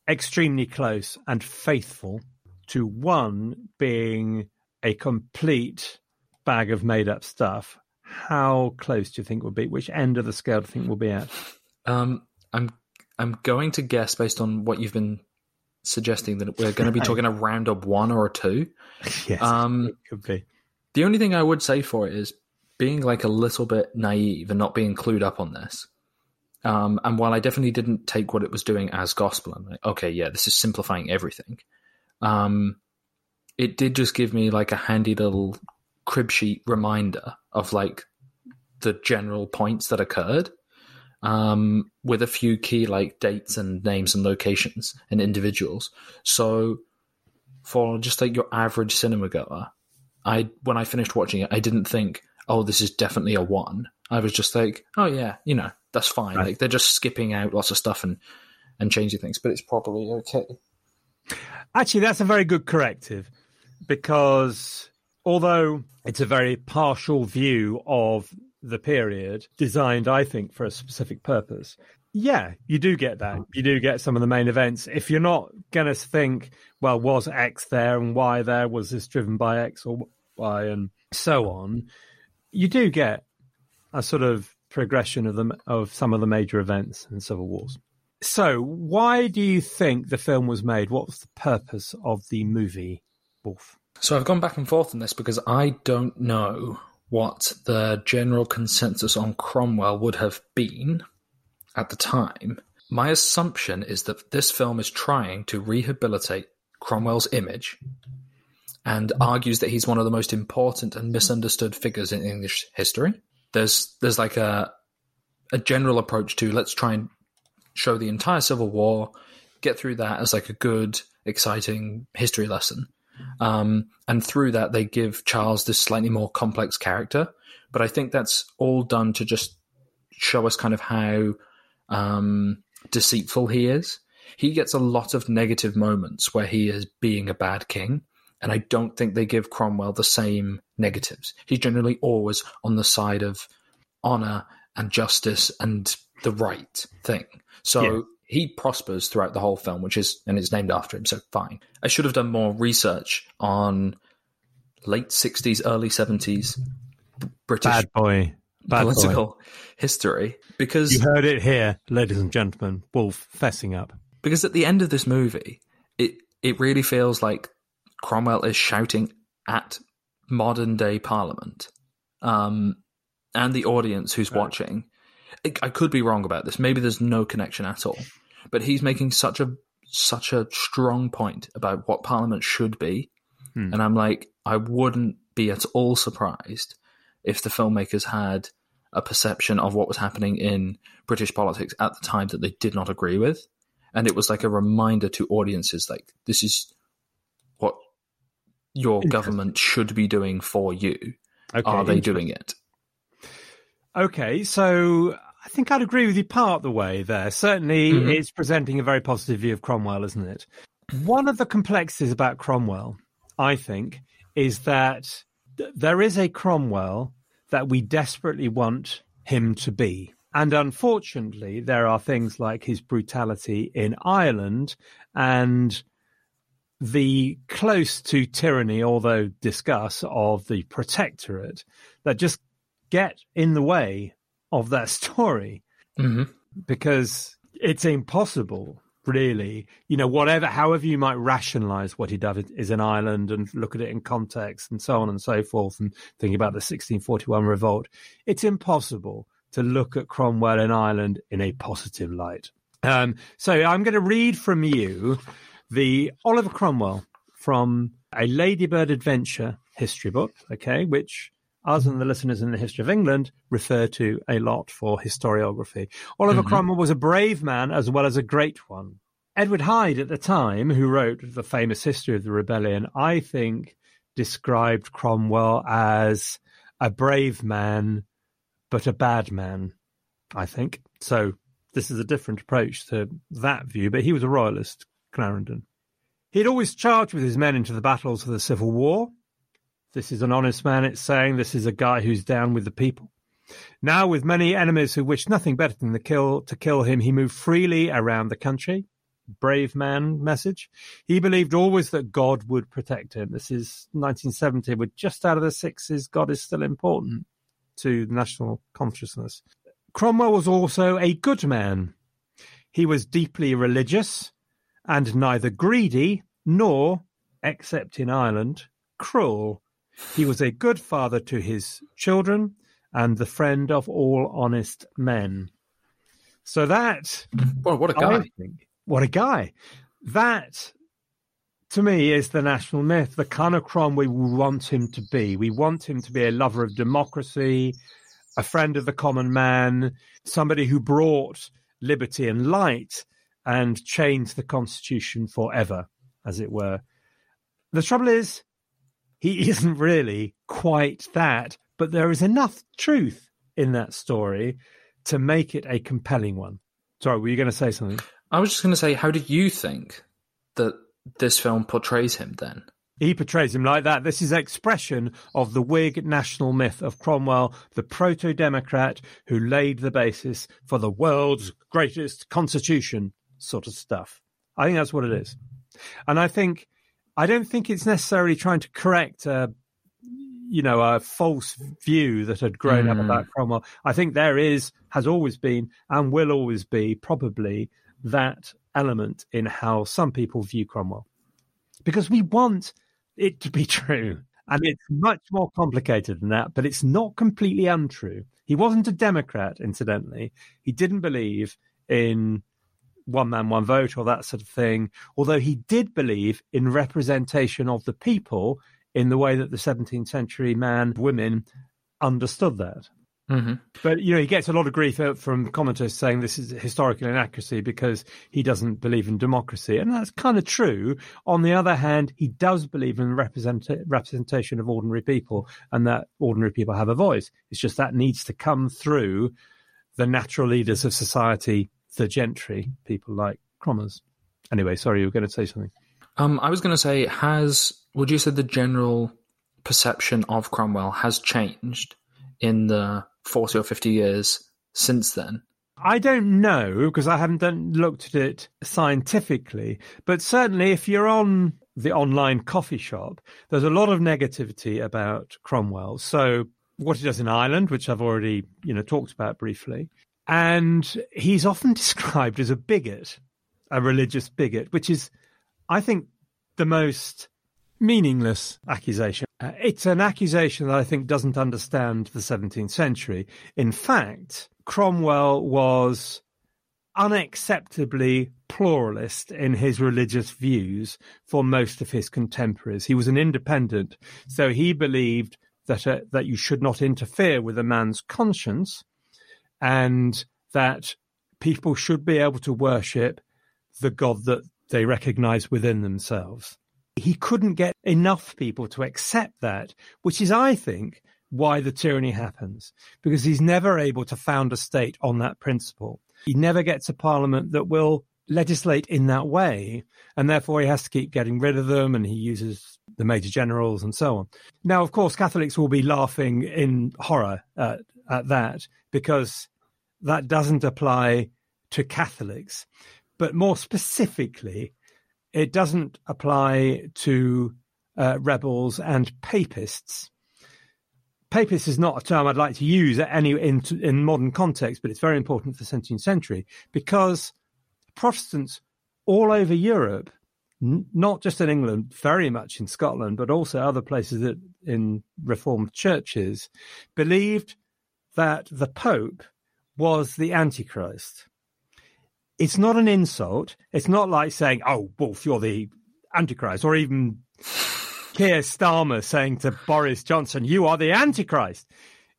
extremely close and faithful, to 1 being a complete bag of made up stuff, how close do you think we'll be? Which end of the scale do you think we'll be at? Um, I'm I'm going to guess based on what you've been suggesting that we're going to be talking a round of one or a two. yes, um, it could be. The only thing I would say for it is being like a little bit naive and not being clued up on this. Um, and while I definitely didn't take what it was doing as gospel, I'm like, okay, yeah, this is simplifying everything. Um, it did just give me like a handy little crib sheet reminder of like the general points that occurred. um, with a few key like dates and names and locations and individuals. So for just like your average cinema goer, I when I finished watching it, I didn't think, oh, this is definitely a one. I was just like, oh yeah, you know, that's fine. Right. Like they're just skipping out lots of stuff and and changing things, but it's probably okay. Actually, that's a very good corrective because although it's a very partial view of the period designed, I think, for a specific purpose, yeah, you do get that. You do get some of the main events. If you're not going to think, well, was X there and Y there? Was this driven by X or Y and so on? You do get a sort of progression of them of some of the major events in civil wars. So, why do you think the film was made? What was the purpose of the movie, Wolf? So I've gone back and forth on this because I don't know what the general consensus on Cromwell would have been at the time. My assumption is that this film is trying to rehabilitate Cromwell's image and argues that he's one of the most important and misunderstood figures in English history. There's there's like a a general approach to let's try and show the entire Civil War, get through that as like a good, exciting history lesson. Um, and through that, they give Charles this slightly more complex character. But I think that's all done to just show us kind of how um, deceitful he is. He gets a lot of negative moments where he is being a bad king. And I don't think they give Cromwell the same negatives. He's generally always on the side of honor and justice and the right thing. So Yeah. He prospers throughout the whole film, which is, and it's named after him. So fine. I should have done more research on late 60s, early 70s British Bad boy. Bad boy. political history because You heard it here, ladies and gentlemen. Wolf fessing up. because at the end of this movie, it it really feels like Cromwell is shouting at modern day Parliament, um, and the audience who's watching. I, could be wrong about this. Maybe there's no connection at all, but he's making such a such a strong point about what Parliament should be, Hmm. and I'm like, I wouldn't be at all surprised if the filmmakers had a perception of what was happening in British politics at the time that they did not agree with. And it was like a reminder to audiences like, this is what your government should be doing for you. Okay. Are they doing it? Okay, so I think I'd agree with you part the way there. Certainly, Mhm. it's presenting a very positive view of Cromwell, isn't it? One of the complexities about Cromwell, I think, is that th- there is a Cromwell that we desperately want him to be. And unfortunately, there are things like his brutality in Ireland and the close to tyranny, although discuss, of the protectorate that just get in the way of that story hmm because it's impossible really. You know whatever however you might rationalize what he does is in ireland and look at it in context and so on and so forth and thinking about the 1641 revolt. It's impossible to look at cromwell in ireland in a positive light. Um, so i'm going to read from you the oliver cromwell from a ladybird adventure history book okay which us and the listeners in the history of England refer to a lot for historiography. Oliver Mhm. Cromwell was a brave man as well as a great one. Edward Hyde at the time, who wrote the famous history of the rebellion, I think described Cromwell as a brave man, but a bad man, I think. So this is a different approach to that view, but he was a royalist, Clarendon. He'd always charged with his men into the battles of the Civil War. This is an honest man, it's saying. This is a guy who's down with the people. Now, with many enemies who wished nothing better than kill, to kill him, he moved freely around the country. Brave man message. He believed always that God would protect him. This is 1970. We're just out of the sixes. God is still important to the national consciousness. Cromwell was also a good man. He was deeply religious and neither greedy nor, except in Ireland, cruel. He was a good father to his children and the friend of all honest men. So that, Well, what a guy. think, what a guy. That, to me, is the national myth, the kind of Cromwell we want him to be. We want him to be a lover of democracy, a friend of the common man, somebody who brought liberty and light and changed the constitution forever, as it were. The trouble is, he isn't really quite that, but there is enough truth in that story to make it a compelling one. Sorry, were you going to say something? I was just going to say, how do you think that this film portrays him then? He portrays him like that. This is expression of the Whig national myth of Cromwell, the proto democrat who laid the basis for the world's greatest constitution, sort of stuff. I think that's what it is. And I think, I don't think it's necessarily trying to correct a, you know, a false view that had grown mm. up about Cromwell. I think there is, has always been, and will always be probably that element in how some people view Cromwell. Because we want it to be true. And it's much more complicated than that, but it's not completely untrue. He wasn't a Democrat, incidentally. He didn't believe in one man, one vote or that sort of thing, although he did believe in representation of the people in the way that the 17th century man, women understood that. Mm-hmm. But you know, he gets a lot of grief from commenters saying this is historical inaccuracy because he doesn't believe in democracy, and that's kind of true. On the other hand, he does believe in represent- representation of ordinary people, and that ordinary people have a voice. It's just that needs to come through the natural leaders of society, the gentry, people like Cromers. Anyway, sorry, you were going to say something. Um, I was going to say, has would you say the general perception of Cromwell has changed in the 40 or 50 years since then? I don't know because I haven't done, looked at it scientifically, but certainly if you're on the online coffee shop, there's a lot of negativity about Cromwell. So what he does in Ireland, which I've already, you know, talked about briefly, and he's often described as a bigot, a religious bigot, which is, I think, the most meaningless accusation. Uh, it's an accusation that I think doesn't understand the 17th century. In fact, Cromwell was unacceptably pluralist in his religious views for most of his contemporaries. He was an independent, so he believed that uh, that you should not interfere with a man's conscience, and that people should be able to worship the God that they recognize within themselves he couldn't get enough people to accept that, which is, I think, why the tyranny happens, because he's never able to found a state on that principle. He never gets a parliament that will legislate in that way, and therefore he has to keep getting rid of them, and he uses the major generals and so on. Now, of course, Catholics will be laughing in horror at, at that because that doesn't apply to Catholics. But more specifically, it doesn't apply to uh, rebels and papists. Papist is not a term I'd like to use any in, in modern context, but it's very important for the 17th century because Protestants all over Europe, n- not just in England, very much in Scotland, but also other places that, in Reformed churches, believed that the Pope was the Antichrist it's not an insult. It's not like saying, "Oh, Wolf, you're the Antichrist," or even Keir Starmer saying to Boris Johnson, "You are the Antichrist."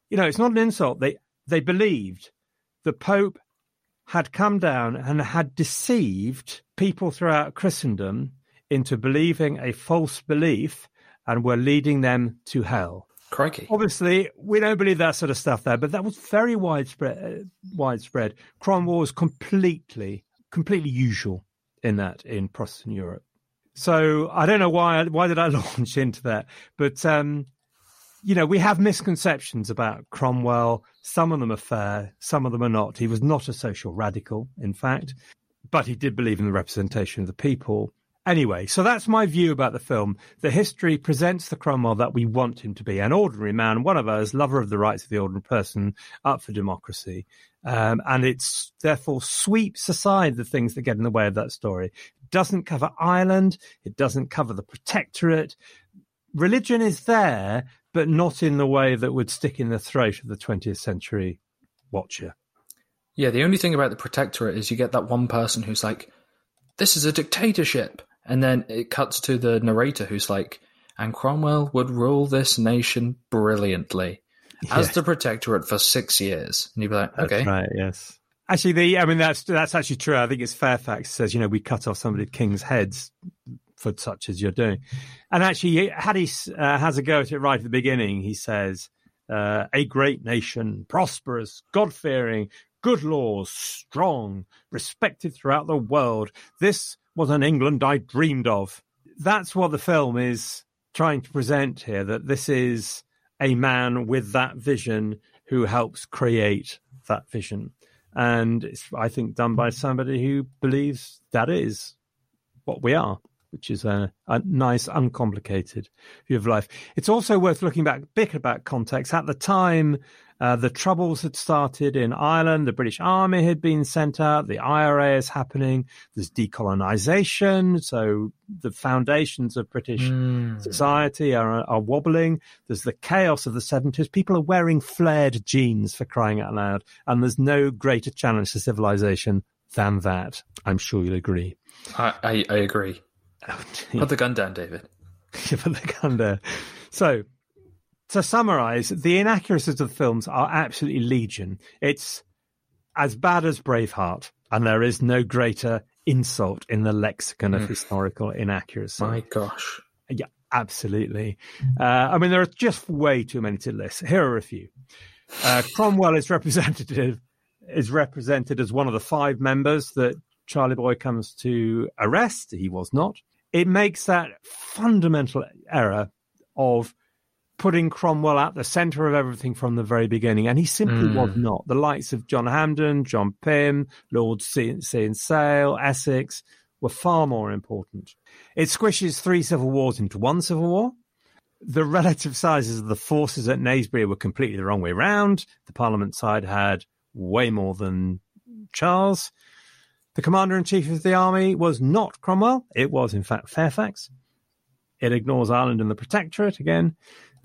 You know, it's not an insult. They they believed the Pope had come down and had deceived people throughout Christendom into believing a false belief and were leading them to hell. Crikey. Obviously, we don't believe that sort of stuff there, but that was very widespread. Uh, widespread. Cromwell was completely, completely usual in that in Protestant Europe. So I don't know why. Why did I launch into that? But um, you know, we have misconceptions about Cromwell. Some of them are fair, some of them are not. He was not a social radical, in fact, but he did believe in the representation of the people. Anyway, so that's my view about the film. The history presents the Cromwell that we want him to be an ordinary man, one of us, lover of the rights of the ordinary person, up for democracy. Um, and it's therefore sweeps aside the things that get in the way of that story. It doesn't cover Ireland. It doesn't cover the protectorate. Religion is there, but not in the way that would stick in the throat of the 20th century watcher. Yeah, the only thing about the protectorate is you get that one person who's like, this is a dictatorship and then it cuts to the narrator who's like, and Cromwell would rule this nation brilliantly. as the protectorate for six years. And you'd be like, That's okay. right. Yes. Actually, the I mean that's that's actually true. I think it's Fairfax says you know we cut off some of the king's heads for such as you're doing, and actually Hattie uh, has a go at it right at the beginning. He says, uh, "A great nation, prosperous, God fearing, good laws, strong, respected throughout the world. This was an England I dreamed of." That's what the film is trying to present here. That this is a man with that vision who helps create that vision. And it's, I think, done by somebody who believes that is what we are, which is a, a nice, uncomplicated view of life. It's also worth looking back bit about context. At the time, uh, the troubles had started in Ireland. The British Army had been sent out. The IRA is happening. There's decolonization. So the foundations of British Mm. society are, are wobbling. There's the chaos of the 70s. People are wearing flared jeans for crying out loud. And there's no greater challenge to civilization than that. I'm sure you'll agree. I, I, I agree. Put the gun down, David. Put the gun down. So, to summarize, the inaccuracies of the films are absolutely legion. It's as bad as Braveheart, and there is no greater insult in the lexicon of historical inaccuracy. My gosh. Yeah, absolutely. Uh, I mean, there are just way too many to list. Here are a few. Uh, Cromwell is representative is represented as one of the five members that Charlie Boy comes to arrest. He was not. It makes that fundamental error of putting Cromwell at the centre of everything from the very beginning, and he simply was hmm. not. The likes of John Hampden, John Pym, Lord Saye and Sele, Essex were far more important. It squishes three civil wars into one civil war. The relative sizes of the forces at Naseby were completely the wrong way round. The Parliament side had way more than Charles. The commander in chief of the army was not Cromwell. It was, in fact, Fairfax. It ignores Ireland and the Protectorate again.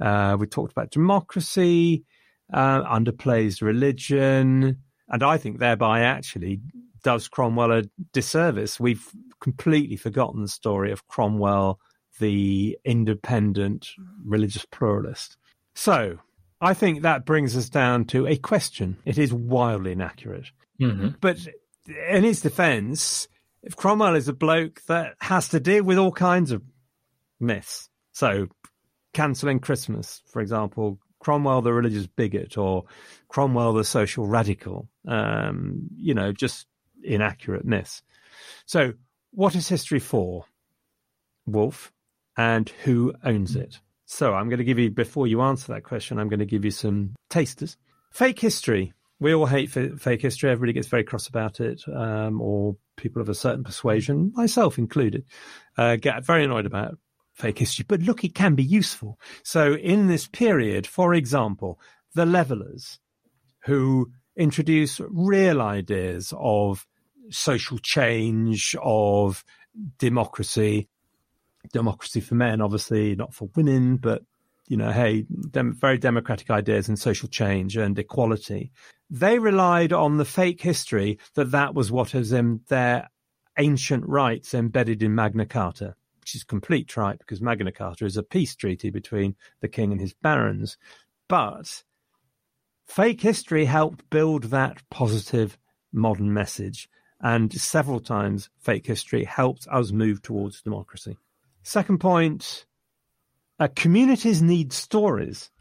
Uh, we talked about democracy, uh, underplays religion, and I think thereby actually does Cromwell a disservice. We've completely forgotten the story of Cromwell, the independent religious pluralist. So I think that brings us down to a question. It is wildly inaccurate. hmm But in his defense, if Cromwell is a bloke that has to deal with all kinds of myths, so cancelling Christmas, for example, Cromwell the religious bigot or Cromwell the social radical, um, you know, just inaccurate myths. So, what is history for, Wolf, and who owns it? So, I'm going to give you, before you answer that question, I'm going to give you some tasters. Fake history. We all hate fa- fake history. Everybody gets very cross about it, um, or people of a certain persuasion, myself included, uh, get very annoyed about fake history. But look, it can be useful. So, in this period, for example, the levelers who introduce real ideas of social change, of democracy, democracy for men, obviously, not for women, but you know, hey, dem- very democratic ideas and social change and equality. They relied on the fake history that that was what is in their ancient rights embedded in Magna Carta, is complete tripe because Magna Carta is a peace treaty between the king and his barons. But fake history helped build that positive modern message. And several times, fake history helped us move towards democracy. Second point uh, communities need stories.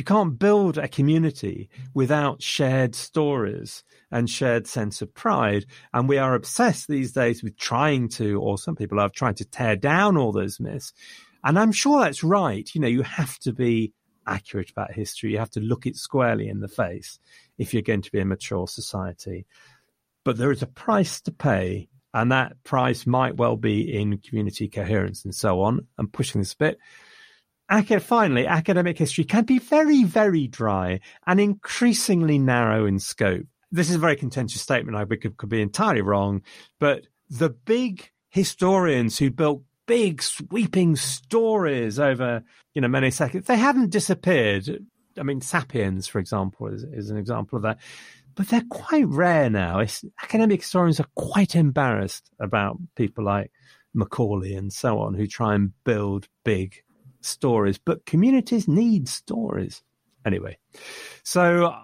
You can't build a community without shared stories and shared sense of pride. And we are obsessed these days with trying to, or some people are trying to tear down all those myths. And I'm sure that's right. You know, you have to be accurate about history. You have to look it squarely in the face if you're going to be a mature society. But there is a price to pay, and that price might well be in community coherence and so on. I'm pushing this a bit. Finally, academic history can be very, very dry and increasingly narrow in scope. This is a very contentious statement. I could, could be entirely wrong, but the big historians who built big sweeping stories over, you know, many seconds, they haven't disappeared. I mean, Sapiens, for example, is, is an example of that. But they're quite rare now. It's, academic historians are quite embarrassed about people like Macaulay and so on who try and build big stories. But communities need stories. Anyway, so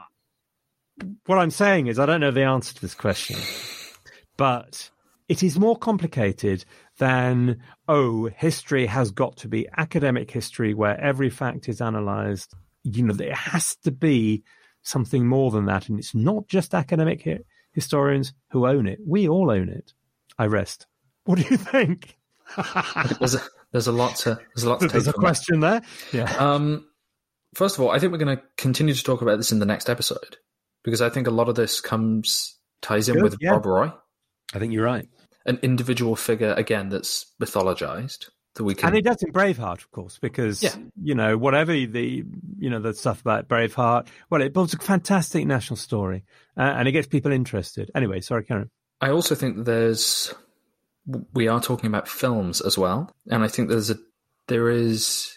what I'm saying is I don't know the answer to this question, but it is more complicated than, oh, history has got to be academic history where every fact is analyzed. You know, there has to be something more than that. And it's not just academic hi- historians who own it. We all own it. I rest. What do you think? there's a, there's a lot to there's a lot to There's take a from that. question there. Yeah. Um, first of all, I think we're going to continue to talk about this in the next episode because I think a lot of this comes ties in Good, with yeah. Rob Roy, I think you're right. an individual figure again that's mythologized that we can. And he does in Braveheart, of course, because Yeah. you know whatever the you know the stuff about Braveheart. Well, it builds a fantastic national story, uh, and it gets people interested. Anyway, sorry, Karen. I also think there's we are talking about films as well, and I think there's a there is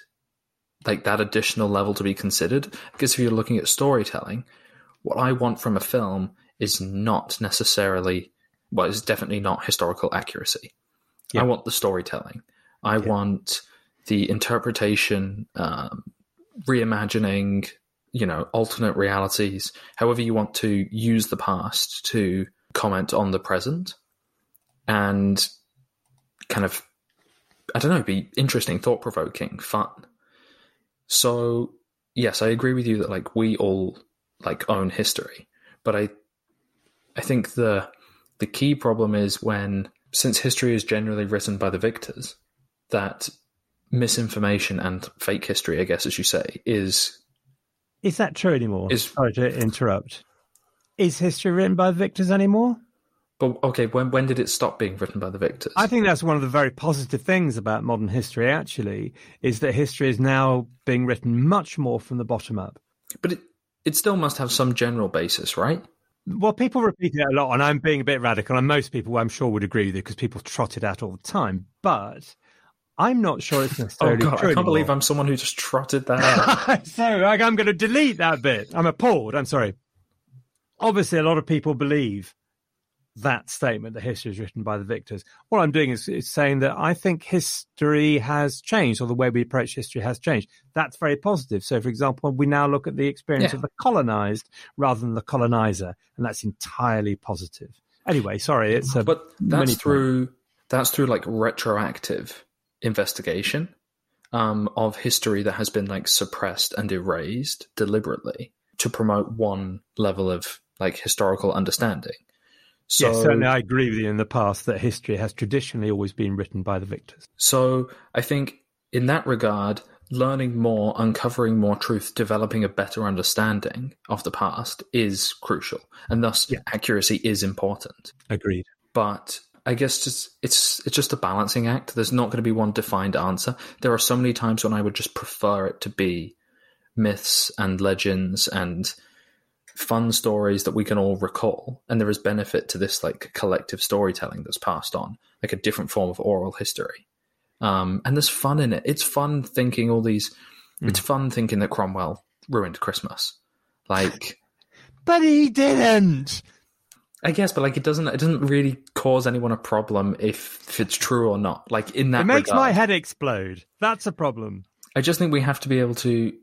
like that additional level to be considered because if you're looking at storytelling, what I want from a film is not necessarily well, it's definitely not historical accuracy. Yeah. I want the storytelling. I want the interpretation, um, reimagining, you know, alternate realities, however you want to use the past to comment on the present and kind of, I don't know, be interesting, thought provoking, fun. So, yes, I agree with you that like we all like own history, but I, I think the, the key problem is when, since history is generally written by the victors, that misinformation and fake history, I guess, as you say, is Is that true anymore? Is- sorry to interrupt. Is history written by the victors anymore? But okay, when when did it stop being written by the victors? I think that's one of the very positive things about modern history. Actually, is that history is now being written much more from the bottom up. but it it still must have some general basis, right? Well, people repeat it a lot, and I'm being a bit radical, and most people, I'm sure, would agree with it because people trot it out all the time. But I'm not sure it's necessarily Oh necessarily god, I can't believe. I'm someone who just trotted that out. so like, I'm going to delete that bit. I'm appalled. I'm sorry. Obviously, a lot of people believe that statement that history is written by the victors. What I'm doing is, is saying that I think history has changed, or the way we approach history has changed. That's very positive. So, for example, we now look at the experience Yeah. of the colonized rather than the colonizer, and that's entirely positive. Anyway, sorry, it's a but that's point. through that's through like retroactive investigation um, of history that has been like suppressed and erased deliberately to promote one level of like historical understanding. So, yes, certainly I agree with you in the past that history has traditionally always been written by the victors. So I think in that regard, learning more, uncovering more truth, developing a better understanding of the past is crucial, and thus accuracy is important. Agreed. But I guess just it's it's just a balancing act. There's not going to be one defined answer. There are so many times when I would just prefer it to be myths and legends and fun stories that we can all recall and there is benefit to this like collective storytelling that's passed on like a different form of oral history um, and there's fun in it it's fun thinking all these it's fun thinking that cromwell ruined christmas like But he didn't. i guess but like it doesn't it doesn't really cause anyone a problem if, if it's true or not like in that It makes regard. my head explode. That's a problem. I just think we have to be able to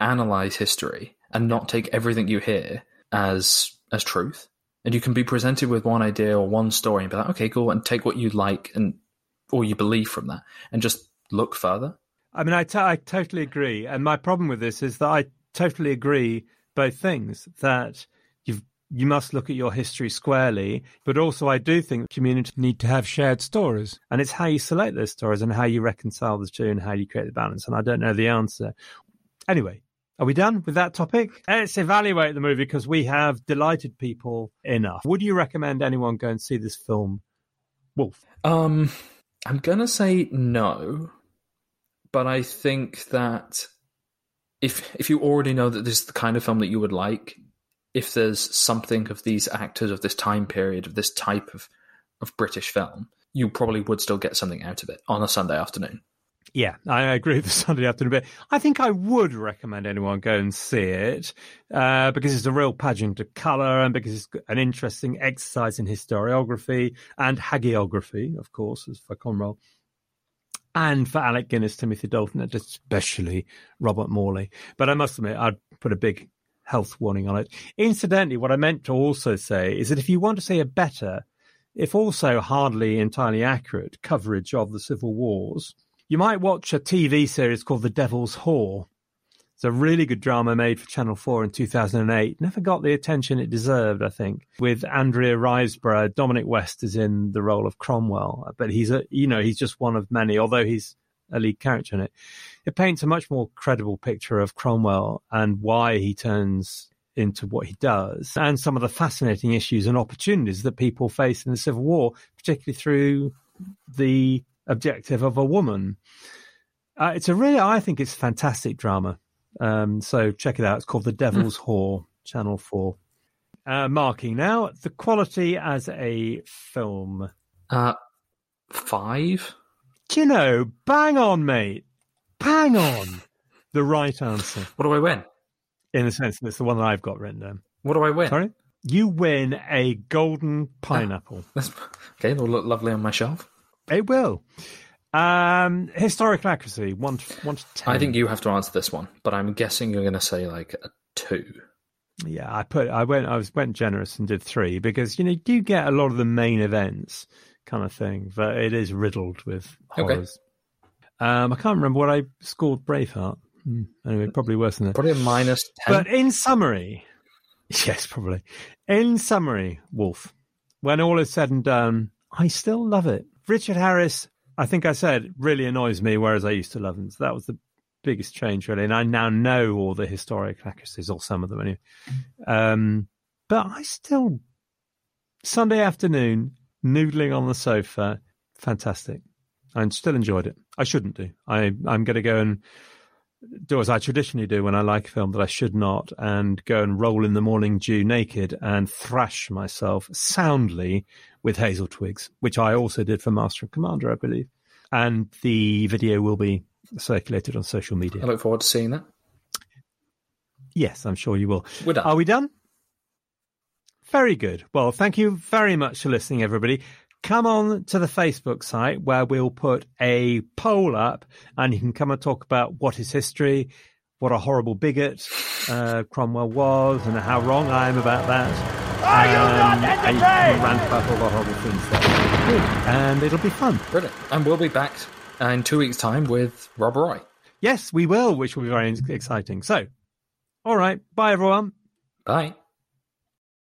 analyze history and not take everything you hear as as truth. And you can be presented with one idea or one story and be like, okay, cool, and take what you like and or you believe from that, and just look further. I mean, I, t- I totally agree. And my problem with this is that I totally agree both things that you've you must look at your history squarely, but also I do think communities need to have shared stories, and it's how you select those stories and how you reconcile the two and how you create the balance. And I don't know the answer. Anyway, are we done with that topic? Let's evaluate the movie because we have delighted people enough. Would you recommend anyone go and see this film, Wolf? Um, I'm gonna say no, but I think that if if you already know that this is the kind of film that you would like, if there's something of these actors of this time period of this type of of British film, you probably would still get something out of it on a Sunday afternoon. Yeah, I agree with the Sunday afternoon bit. I think I would recommend anyone go and see it uh, because it's a real pageant of colour and because it's an interesting exercise in historiography and hagiography, of course, as for Cromwell. and for Alec Guinness, Timothy Dalton, and especially Robert Morley. But I must admit, I'd put a big health warning on it. Incidentally, what I meant to also say is that if you want to see a better, if also hardly entirely accurate coverage of the civil wars, you might watch a TV series called The Devil's Whore. It's a really good drama made for Channel 4 in 2008. Never got the attention it deserved, I think. With Andrea Riseborough, Dominic West is in the role of Cromwell, but he's a, you know, he's just one of many, although he's a lead character in it. It paints a much more credible picture of Cromwell and why he turns into what he does and some of the fascinating issues and opportunities that people face in the Civil War, particularly through the objective of a woman. Uh, it's a really, I think it's fantastic drama. Um, so check it out. It's called The Devil's mm. Whore, Channel 4. Uh, marking now the quality as a film. Uh, five? Do you know, bang on, mate. Bang on. the right answer. What do I win? In a sense, it's the one that I've got written down. What do I win? Sorry? You win a golden pineapple. Oh, okay, it'll look lovely on my shelf. It will. Um, historical accuracy, one to, one to ten. I think you have to answer this one, but I'm guessing you're going to say like a two. Yeah, I put, I went, I was went generous and did three because you know you do get a lot of the main events kind of thing, but it is riddled with horrors. Okay. Um, I can't remember what I scored Braveheart. Hmm, anyway, probably worse than that. Probably a minus ten. But in summary, yes, probably. In summary, Wolf, when all is said and done, I still love it. Richard Harris I think I said really annoys me, whereas I used to love him. So that was the biggest change, really. And I now know all the historic accuracies, or some of them anyway. Um, but I still, Sunday afternoon, noodling on the sofa, fantastic. I still enjoyed it. I shouldn't do. I, I'm going to go and do as I traditionally do when I like a film that I should not, and go and roll in the morning dew naked and thrash myself soundly with hazel twigs, which I also did for Master and Commander, I believe. And the video will be circulated on social media. I look forward to seeing that. Yes, I'm sure you will. We're done. Are we done? Very good. Well, thank you very much for listening, everybody. Come on to the Facebook site where we'll put a poll up and you can come and talk about what is history, what a horrible bigot uh, Cromwell was, and how wrong I am about that. Are you um, not entertained? And rant about all the horrible things there. And it'll be fun. Brilliant. And we'll be back in two weeks' time with Rob Roy. Yes, we will, which will be very exciting. So, all right. Bye, everyone. Bye.